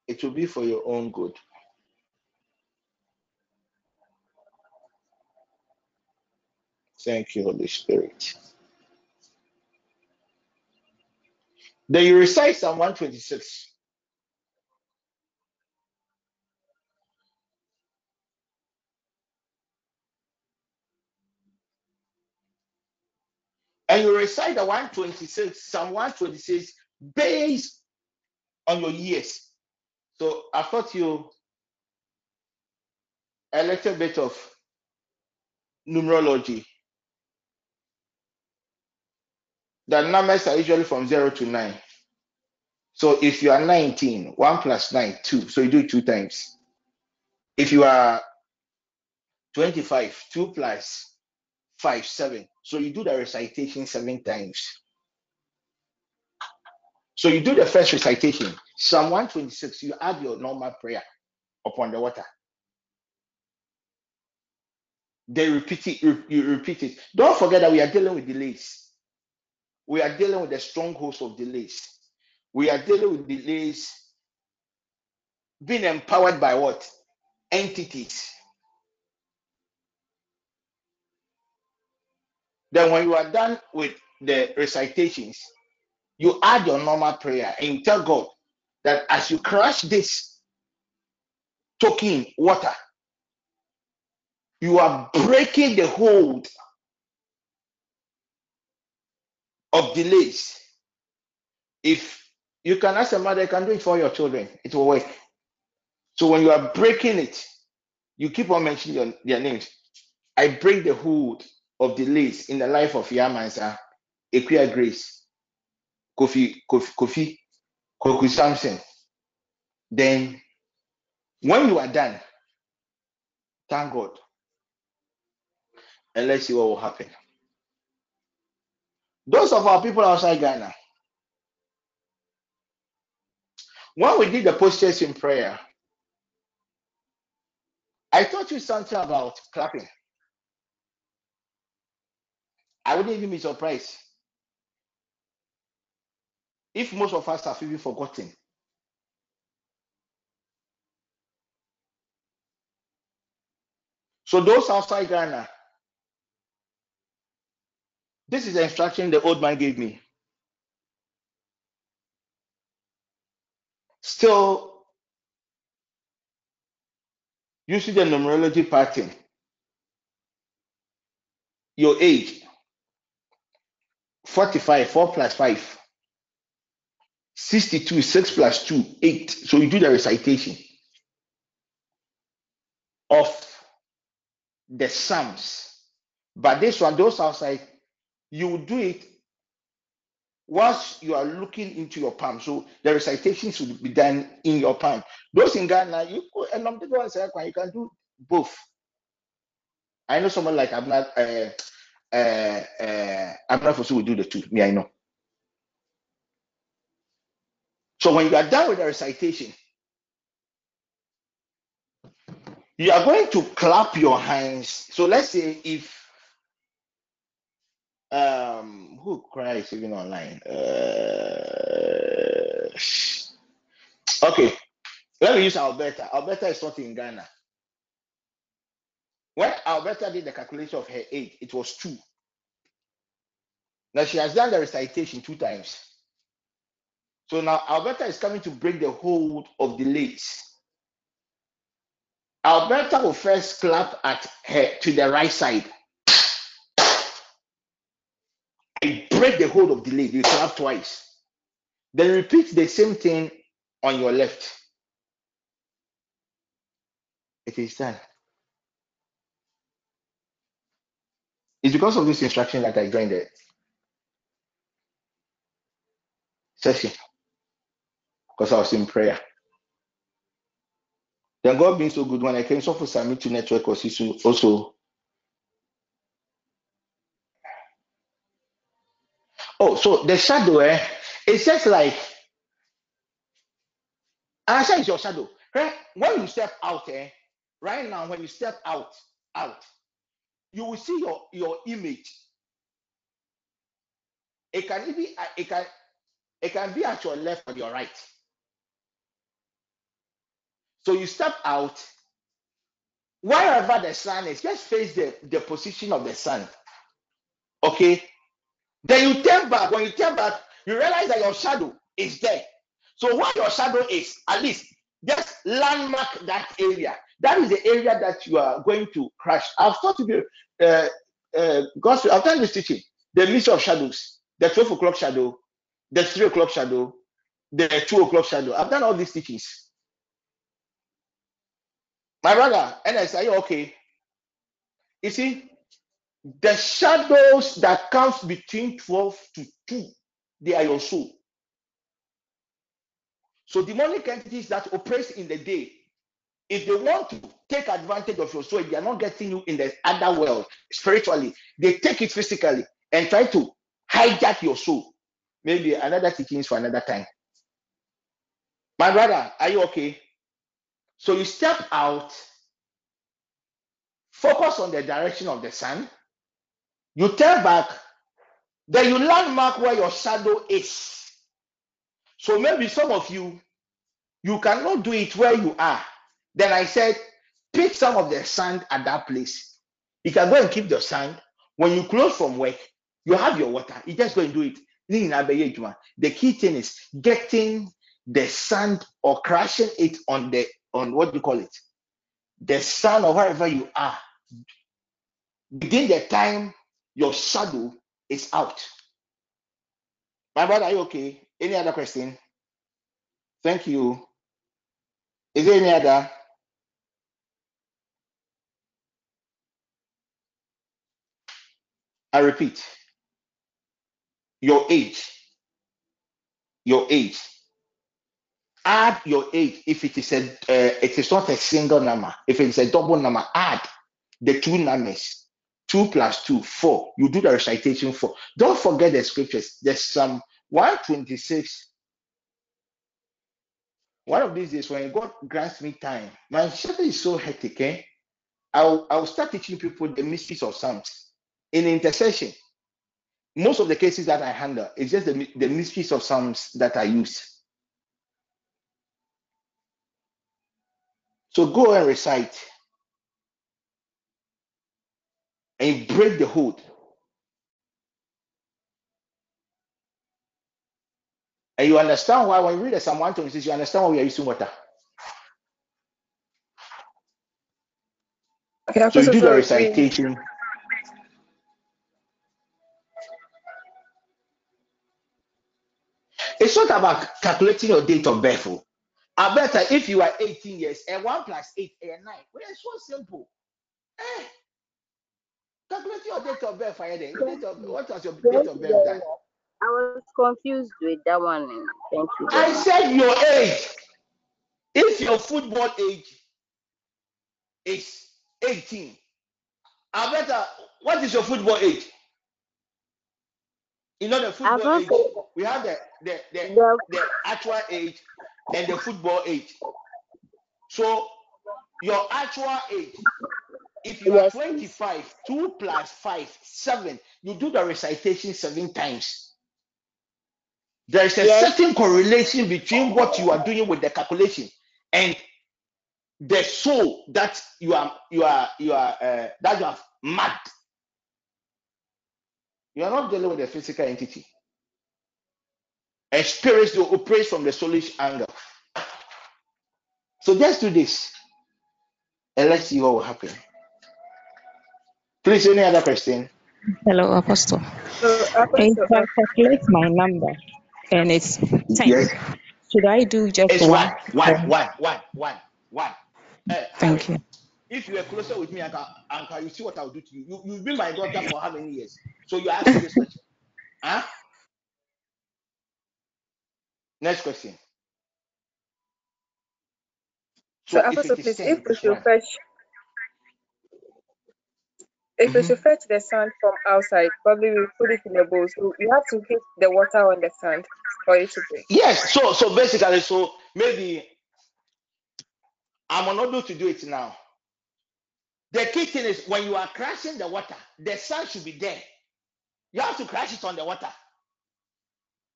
it will be for your own good. Thank you, Holy Spirit. Then you recite Psalm 126. And you recite the 126, Psalm 126, based on your years. So I thought you a little bit of numerology. The numbers are usually from 0 to 9. So if you are 19, 1 plus 9, 2. So you do it two times. If you are 25, 2 plus 5, 7. So you do the recitation seven times. So you do the first recitation, Psalm 126, you add your normal prayer upon the water. They repeat it, you repeat it. Don't forget that we are dealing with delays. We are dealing with the strongholds of delays. We are dealing with delays being empowered by what? Entities. Then when you are done with the recitations, you add your normal prayer and you tell God that as you crush this token water, you are breaking the hold of delays. If you can ask a mother, you can do it for your children, it will work. So when you are breaking it, you keep on mentioning your, their names. I break the hold of delays in the life of Yamansa, uh, Equia Grace, Kofi, Kofi, Kofi, Kofi Samson. Then when you are done, thank God and let's see what will happen. Those of our people outside Ghana, when we did the postures in prayer, I taught you something about clapping. I wouldn't even be surprised if most of us have even forgotten. So those outside Ghana, this is the instruction the old man gave me. Still using the numerology pattern, your age, 45, 4 plus 5, 62, 6 plus 2, 8. So you do the recitation of the Psalms. But this one, those outside, you do it whilst you are looking into your palm. So the recitations will be done in your palm. Those in Ghana, you and you can do both. I know someone like I'm not uh uh uh I'm not for sure will do the two. Me, I know. So when you are done with the recitation, you are going to clap your hands. So let's say if um who cries even online? Uh, okay, let me use Alberta. Alberta is not in Ghana. When Alberta did the calculation of her age, it was two. Now she has done the recitation two times. So now Alberta is coming to break the hold of delays. Alberta will first clap at her to the right side. and break the hold of delay. You clap twice. Then repeat the same thing on your left. It is done. It's because of this instruction that I joined the session because I was in prayer. Then God being so good when I came so for submit to network was also oh so the shadow eh it's just like I say it's your shadow. Right? When you step out eh right now when you step out out you will see your your image. It can be it can it can be at your left or your right. So you step out wherever the sun is, just face the, the position of the sun. Okay. Then you turn back. When you turn back, you realize that your shadow is there. So where your shadow is, at least just landmark that area. That is the area that you are going to crash. I've taught you the uh, uh, gospel. I've done this teaching. The mist of shadows, the 12 o'clock shadow, the 3 o'clock shadow, the 2 o'clock shadow. I've done all these teachings. My brother, and I say, okay. You see, the shadows that comes between 12 to 2, they are your soul. So demonic entities that operate in the day, if they want to take advantage of your soul, they are not getting you in the other world spiritually, they take it physically and try to hijack your soul. Maybe another teachings for another time. My brother, are you okay? So you step out focus on the direction of the sun. You turn back, then you landmark where your shadow is. So maybe some of you, you cannot do it where you are. Then I said, pick some of the sand at that place. You can go and keep the sand. When you close from work, you have your water. You just go and do it. The key thing is getting the sand or crashing it on the on what you call it? The sun or wherever you are. Within the time your shadow is out. My brother, are you okay? Any other question? Thank you. Is there any other? I repeat, your age, your age. Add your age if it is a uh, it is not a single number. If it is a double number, add the two numbers. Two plus two, four. You do the recitation four. Don't forget the scriptures. There's some 126. One of these days, when God grants me time, my schedule is so hectic. Eh? I'll I'll start teaching people the mysteries of Psalms in intercession. Most of the cases that I handle, it's just the, the mysteries of Psalms that I use. So go and recite and break the hold. And you understand why when you read the Psalm 126, you understand why we are using water. Okay, So you do the recitation. It's not about calculating your date of birth. oh. I better if you are 18 years and 1 plus 8 and 9. Well, it's so simple. Eh, calculate your date of birth. Your date of, what was your date of birth? That? I was confused with that one. and Thank you I said your age. If your football age is 18, I better, what is your football age? You know the football age. We have the the the, the the actual age and the football age. So your actual age, if you are yes, please. 25, 2 plus 5, 7, you do the recitation seven times. There is a Yes, certain correlation between what you are doing with the calculation and the soul that you are you are you are uh, that you have mad. You are not dealing with a physical entity. A spirit will operate from the soulish angle. So just do this and let's see what will happen. Please, any other question? Hello, Apostle. so If Apostle, I calculate my number and it's 10, Yes. should I do just It's one, one? one, or- one, one, one, one. Uh, Thank you. If you were closer with me, Anka, Anka, you see what I'll do to you. you. You've been my daughter for how many years? So you ask me this question. Huh? Next question. so So if Apostle, please, if we should fetch, if we should mm-hmm. fetch the sand from outside, probably we put it in a bowl. So we have to hit the water on the sand for it to break. Yes. So so basically, so maybe I'm unable to do it now. The key thing is when you are crashing the water, the sun should be there. You have to crash it on the water.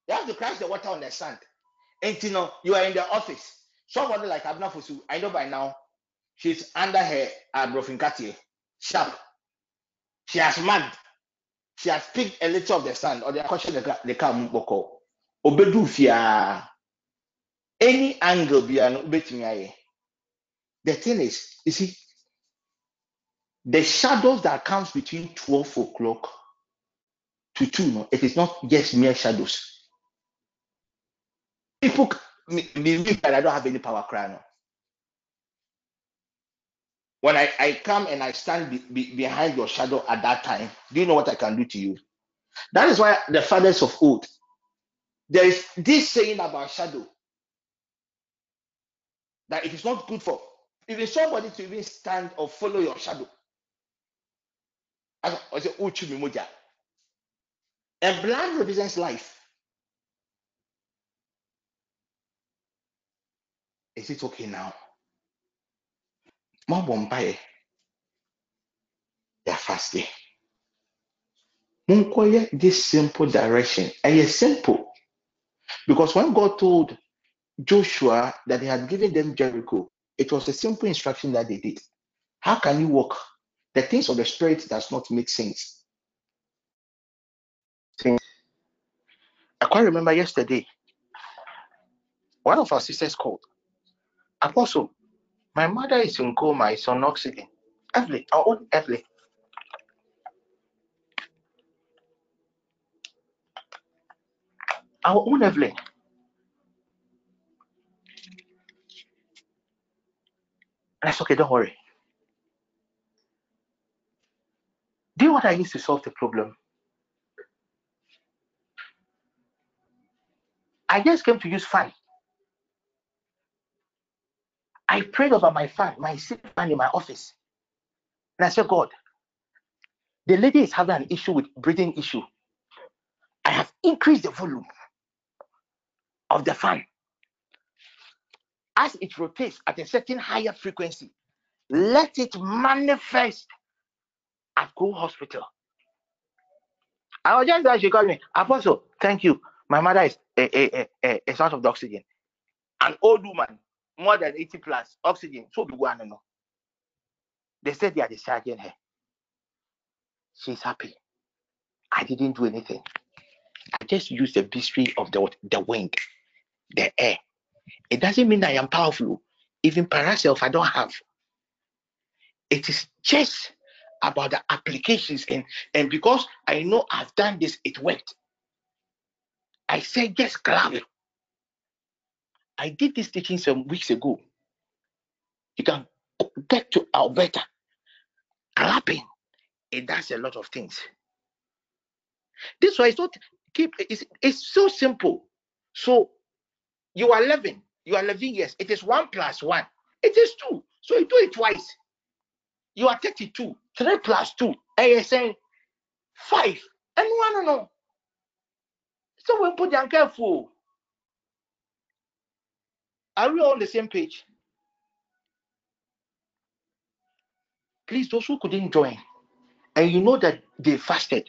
You have to crash the water on the sand. And you know, you are in the office. Somebody like Abna Fusu, I know by now, she's under her uh, Brofinkati, sharp. She has marked, she has picked a little of the sand or the question the car the car boko. Obedu fia. Any angle be an obetumi. The thing is, you see, the shadows that comes between 12 o'clock to 2, no, it is not just mere shadows. People believe that I don't have any power cry no. When I, I come and I stand be, be- behind your shadow at that time, do you know what I can do to you? That is why the fathers of old, there is this saying about shadow that it is not good for even somebody to even stand or follow your shadow. As I say, oh, "Uchu mi moja." And blood represents life. Is it okay now? Mo bɔ mpaeɛ. are fasting. Munkoye this simple direction. And it's simple. Because when God told Joshua that he had given them Jericho, it was a simple instruction that they did. How can you walk? The things of the spirit does not make sense. I quite remember yesterday, one of our sisters called. Apostle, my mother is in coma, it's on oxygen. Evelyn, our own Evelyn. Our own Evelyn. That's okay, don't worry. Do what I used to solve the problem? I just came to use fan. I prayed over my fan, my sick fan in my office. And I said, God, the lady is having an issue with breathing issue. I have increased the volume of the fan. As it rotates at a certain higher frequency, let it manifest at Go Hospital. I was just that she called me, Apostle, thank you. My mother is a, a, a, a, source of oxygen. An old woman, more than 80 plus, oxygen. So be one know. They said they are discharging her. She's happy. I didn't do anything. I just used the mystery of the the wind, the air. It doesn't mean I am powerful. Even paraself, I don't have. It is just about the applications and and because I know I've done this, it worked. I said just clap. I did this teaching some weeks ago. You can get to Alberta. Clapping. It does a lot of things. This way it's not keep it's, it's so simple. So you are 11, you are 11 years. It is one plus one. It is two. So you do it twice. You are 32. Three plus two. And you're saying five. And one, no. So we put them careful. Are we all on the same page? Please, those who couldn't join, and you know that they fasted.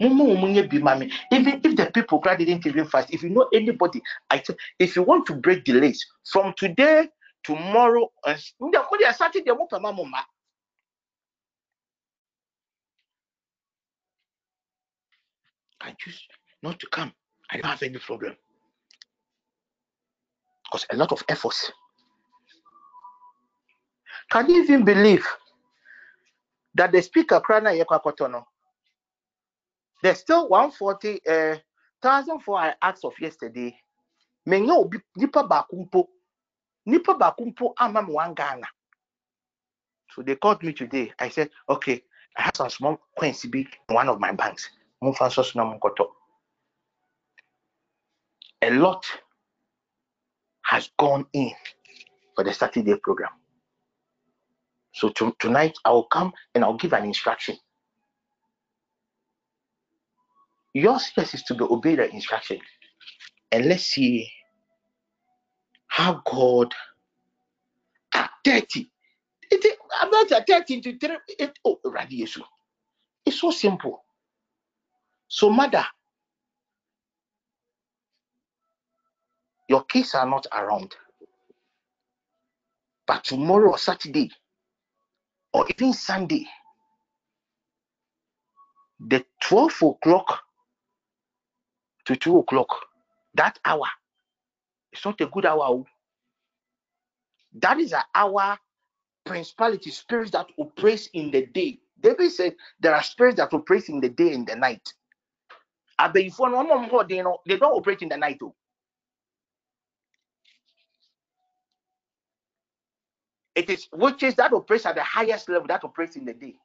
Even if the people didn't even fast, if you know anybody, I tell, if you want to break delays from today, tomorrow, and Saturday, I choose not to come. I don't have any problem. Because a lot of efforts. Can you even believe that the speaker Krana Yekwakotono? There's still 140 uh, thousand for I asked of yesterday. Menyo nipa bakumpo. Nipa bakumpo amam one Ghana. So they called me today. I said, okay, I have some small coins in one of my banks. A lot has gone in for the Saturday program. So to, tonight I will come and I'll give an instruction. Your just is to be obey the instruction. And let's see how God at 30. It, I'm not at 30 to 3. It, oh, radiation. It's so simple. So, mother, your kids are not around. But tomorrow or Saturday, or even Sunday, the 12 o'clock to 2 o'clock, that hour, it's not a good hour. Oh. That is an hour principality, spirits that operates in the day. David said there are spirits that operate in the day and the night. They know they don't operate in the night. Though. It is witches that operates at the highest level that operates in the day.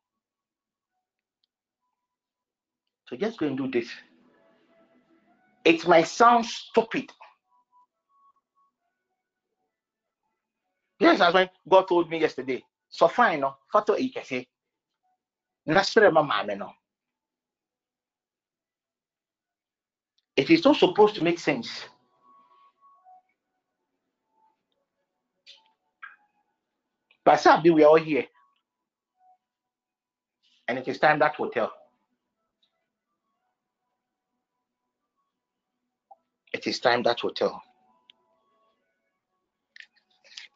So just go and do this. It might sound stupid. Yes, that's when God told me yesterday. So fine, no, fato ikese. Nasre mama no. It is not supposed to make sense. But sadly, we are all here. And it is time that will tell. It is time that will tell.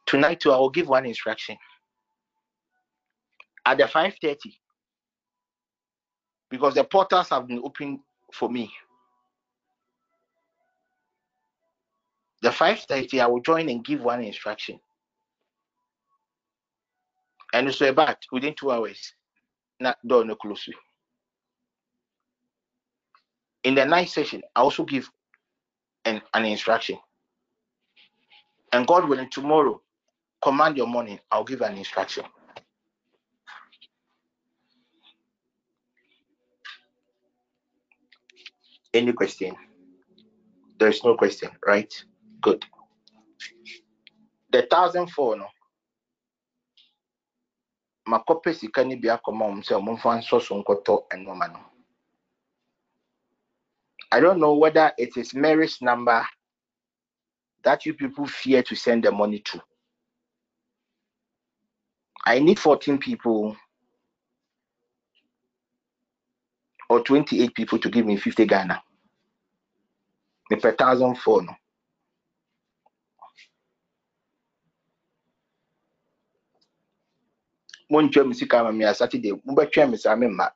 Tonight too, I will give one instruction. At the 5:30, because the portals have been opened for me. The 5:30, I will join and give one instruction. And so about within two hours, not door no close. In the night session, I also give an, an instruction. And God willing, tomorrow, command your morning, I'll give an instruction. Any question? There's no question, right? Good. The thousand four no. makɔpɛ sika no bi akɔma wɔn sɛ wɔmfa nsɔ so nkɔtɔ nneɛma no i don't know whether it is mary's number that you people fear to send the money to i need 14 people or 28 people to give me 50 ghana me per thousand four no montwa me sika ma me a saturday. Mobɛtwɛn me saa memma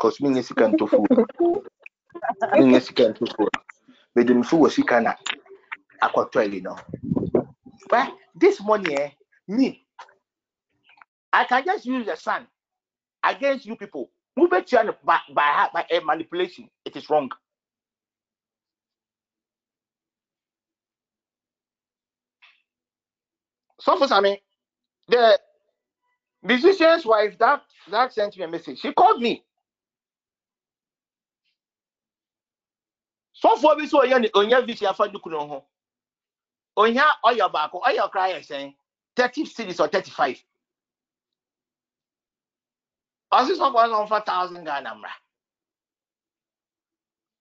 cause menyɛ sika ntɔfuo menyɛ sika ntɔfuo mede me fo wɔ sika na. Akɔtɔ yi no. But this money eh, me i can just use the sun against you people. Mobɛtua no by, by, by a manipulation. It is wrong. So for me the musician's wife that that sent me a message. She called me. Sɔfoɔ bi sɛ ɔyɛ ne ɔnya visi afa duku no ho. Ɔnya ɔyɛ baako ɔyɛ ɔkra yɛ sɛn thirty cedis or thirty five ɔsi sɔfoɔ no ɔnfa thousand ghana mmra.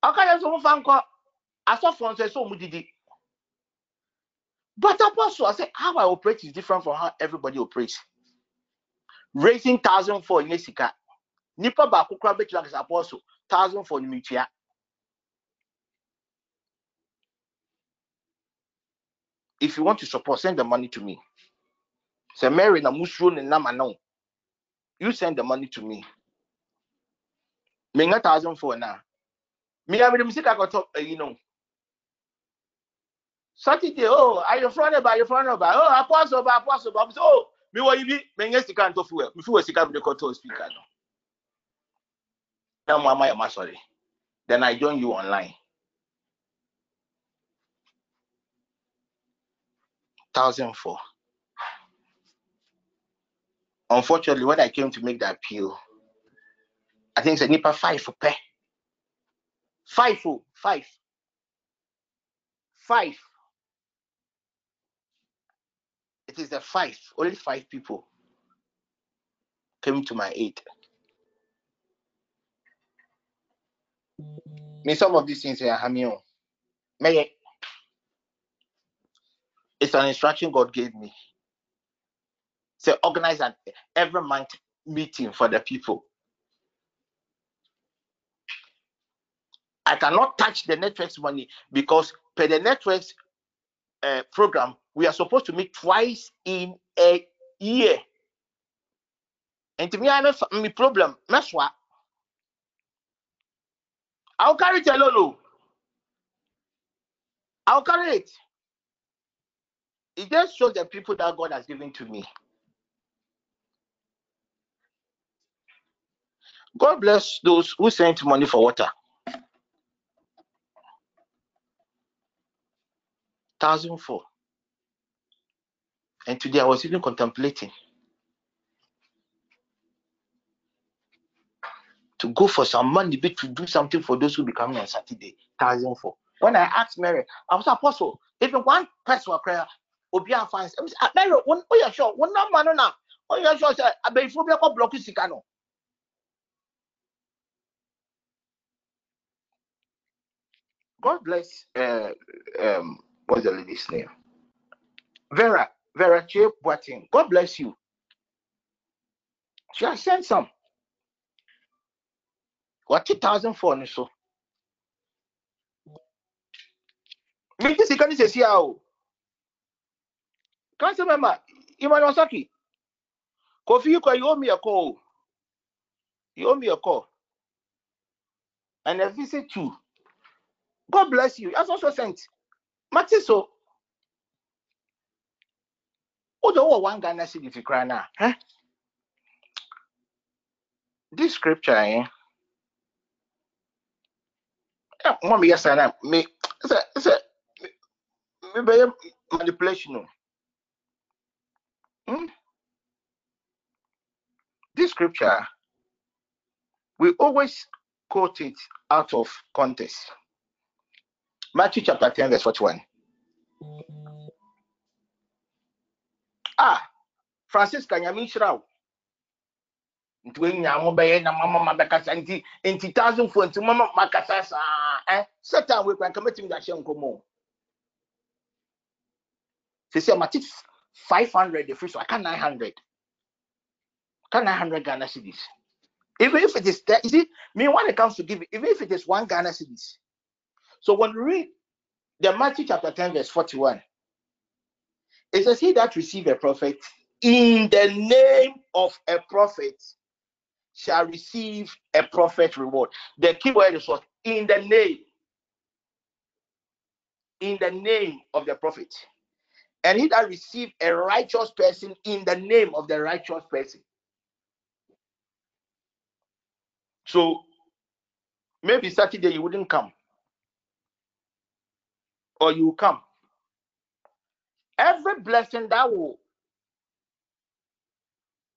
Ɔka yɛ so ɔnfa nkɔ. Asɔfoɔ nso ɛsɛ ɔmo didi. But apostle I say how I operate is different from how everybody operates raising thousand for nye sika. Nipa baako kora bɛtumi akasa apostle thousand for ne if you want to support send the money to me. Sɛ mary na musuro ne nam you send the money to me. Menga thousand for na. Mea mede me sika kɔtɔ ayi eh, no saturday oh ayefra ne ba ayefra ne ba. Oh apostle ba apostle ba. So oh me wɔ yi bi menga sika ntɔ fuel me fi wɔ sika mede kɔtɔ speaker no. Na mo ama yɛ ma then i join you online. Thousand four. Unfortunately when i came to make the appeal i think sɛ nipa five pɛ five oh five. Five it is the five only five people came to my aid. Me some of these things are hammy on May it's an instruction god gave me. Say organize an every month meeting for the people. I cannot touch the network's money because per the network's uh, program, we are supposed to meet twice in a year. And to me, I have my problem. That's why I'll carry it alone. oh. I'll carry it. It just shows the people that God has given to me. God bless those who sent money for water. Thousand four. And today I was even contemplating to go for some money but to do something for those who be coming on Saturday. Thousand four. When I asked Mary, I was apostle, even one person prayer, Obi fans. Mary, when oh yeah sure, when that man oh yeah sure, I be phobia ko block sika no. God bless uh, um what's the lady's name? Vera, Vera Che Boateng. God bless you. She has sent some. thousand four no so. Megye sika no sɛsi a o. Council member Emmanuel Saki. Kofi kɔ you owe me a call you owe me a call and a visit too God bless you. That's also sent. Mate so wode wowɔ one Ghana cedi fi koraa no a this scripture eh? Yeah, mo meyɛ saa na me sɛ sɛ mebɛyɛ manipulation o hmm? this scripture we always quote it out of context. Matthew chapter 10 verse 41 ah francisca nyame nhyira wo. Nti woanya mo bɛyɛ na mama mabɛkasa. Nti nti thousand fo nti mama makasa saa eh? satan wei kora nka mɛtumi de ahyɛ nkɔmmɔ sɛ sɛ mate 500 ɛfiri so aka 900 aka 900 ghana cedis even if it is that you see me when it comes to giving even if it is one ghana cedis so when we read the matthew chapter 10 verse 41 it says he that receive a prophet in the name of a prophet shall receive a prophet reward. The key word is what? In the name. In the name of the prophet. And he that receive a righteous person in the name of the righteous person. So maybe Saturday you wouldn't come. Or you come. Every blessing that will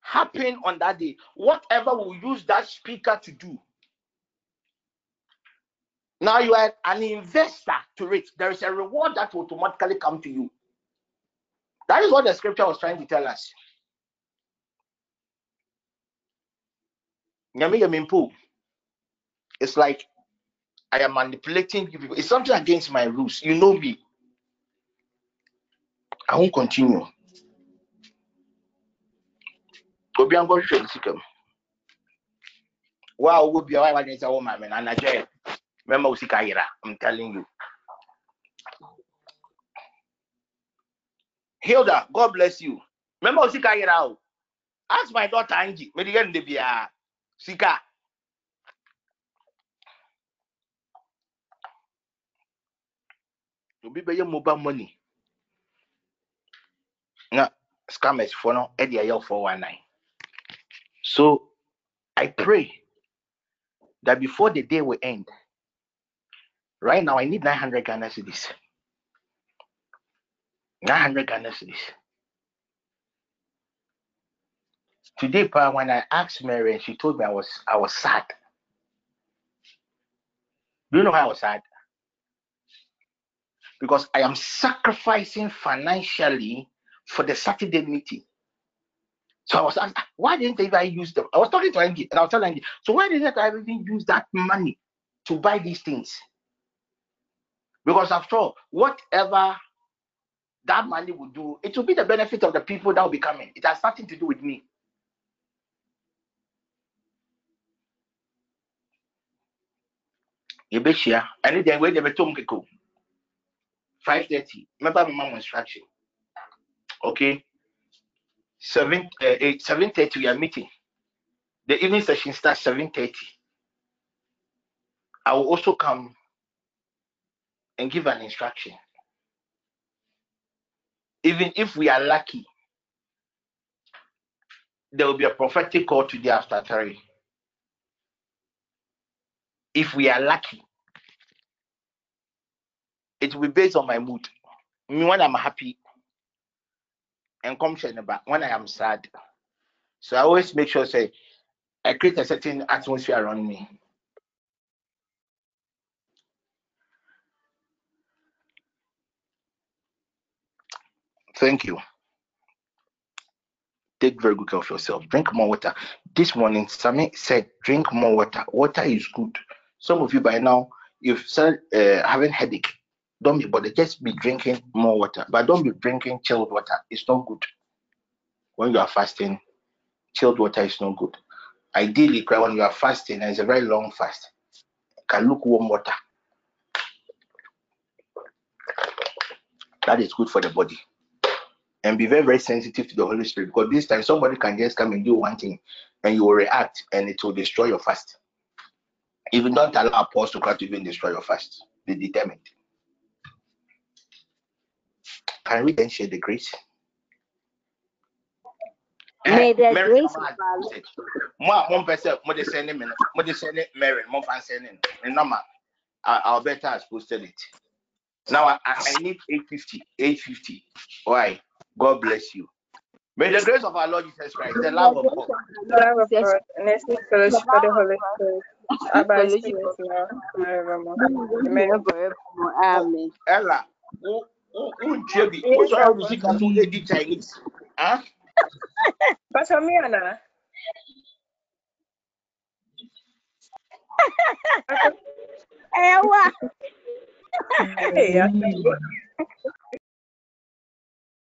happen on that day, whatever will use that speaker to do. Now you are an investor to it. There is a reward that will automatically come to you. That is what the scripture was trying to tell us. It's like I am manipulating you people. It's something against my rules. You know me. I won't continue. obi ankɔ hwehwɛ ne sika mu. Wa a wowɔ bia wa sɛ wo maame no anadwɛ mɛma wo sika yera i'm telling you. Hilda god bless you. Mɛma wo sika yera o. Ask my daughter angie. Mede yɛ no de biaa sika. Obi bɛyɛ mobile money scammers foɔ no ɛde ɛyɛ 419 so i pray that before the day will end right now i need 900 ghana cedis. 900 ghana cedis. Today pa when i asked mary and she told me i was i was sad. Do you know why i was sad? Because i am sacrificing financially for the saturday meeting so I was asked, ah, why didn't I use them? I was talking to Angie and I was telling Angie, so why didn't I even use that money to buy these things? Because after all, whatever that money will do, it will be the benefit of the people that will be coming. It has nothing to do with me. Yebeshia, and then wait the tom keko. 5:30. Remember my mom instruction. Okay. 7 uh, 8 7:30 we are meeting. The evening session starts 7:30. I will also come and give an instruction. Even if we are lucky, there will be a prophetic call today after three. If we are lucky, it will be based on my mood. When I'm happy, and come when I am sad. So I always make sure say I create a certain atmosphere around me. Thank you. Take very good care of yourself. Drink more water. This morning, Sammy said, drink more water. Water is good. Some of you by now, you've started uh, having headache. Don't be bothered. Just be drinking more water. But don't be drinking chilled water. It's not good. When you are fasting, chilled water is not good. Ideally, when you are fasting and it's a very long fast, can warm water. That is good for the body. And be very, very sensitive to the Holy Spirit because this time somebody can just come and do one thing and you will react and it will destroy your fast. Even don't allow apostle to even destroy your fast. Be determined. Can we then share the grace? Eh, may the Mary, grace of our Lord mo a mo mpɛ sɛ mo de send me mo de send Mary mo fa send no ne number I, I'll better has posted it now I, I I need 850 850 why God bless you may the grace of our Lord Jesus Christ the love of God The love of Yes. God and the sweet fellowship of the Holy Spirit abide fellowship with us now and forevermore. Amen. Amen. Forevermore. Amen. Ella wo wo wo ntie bi wo sọ awo sika so edi Chinese ah Pastor Miana. Ewa. Hey, I think-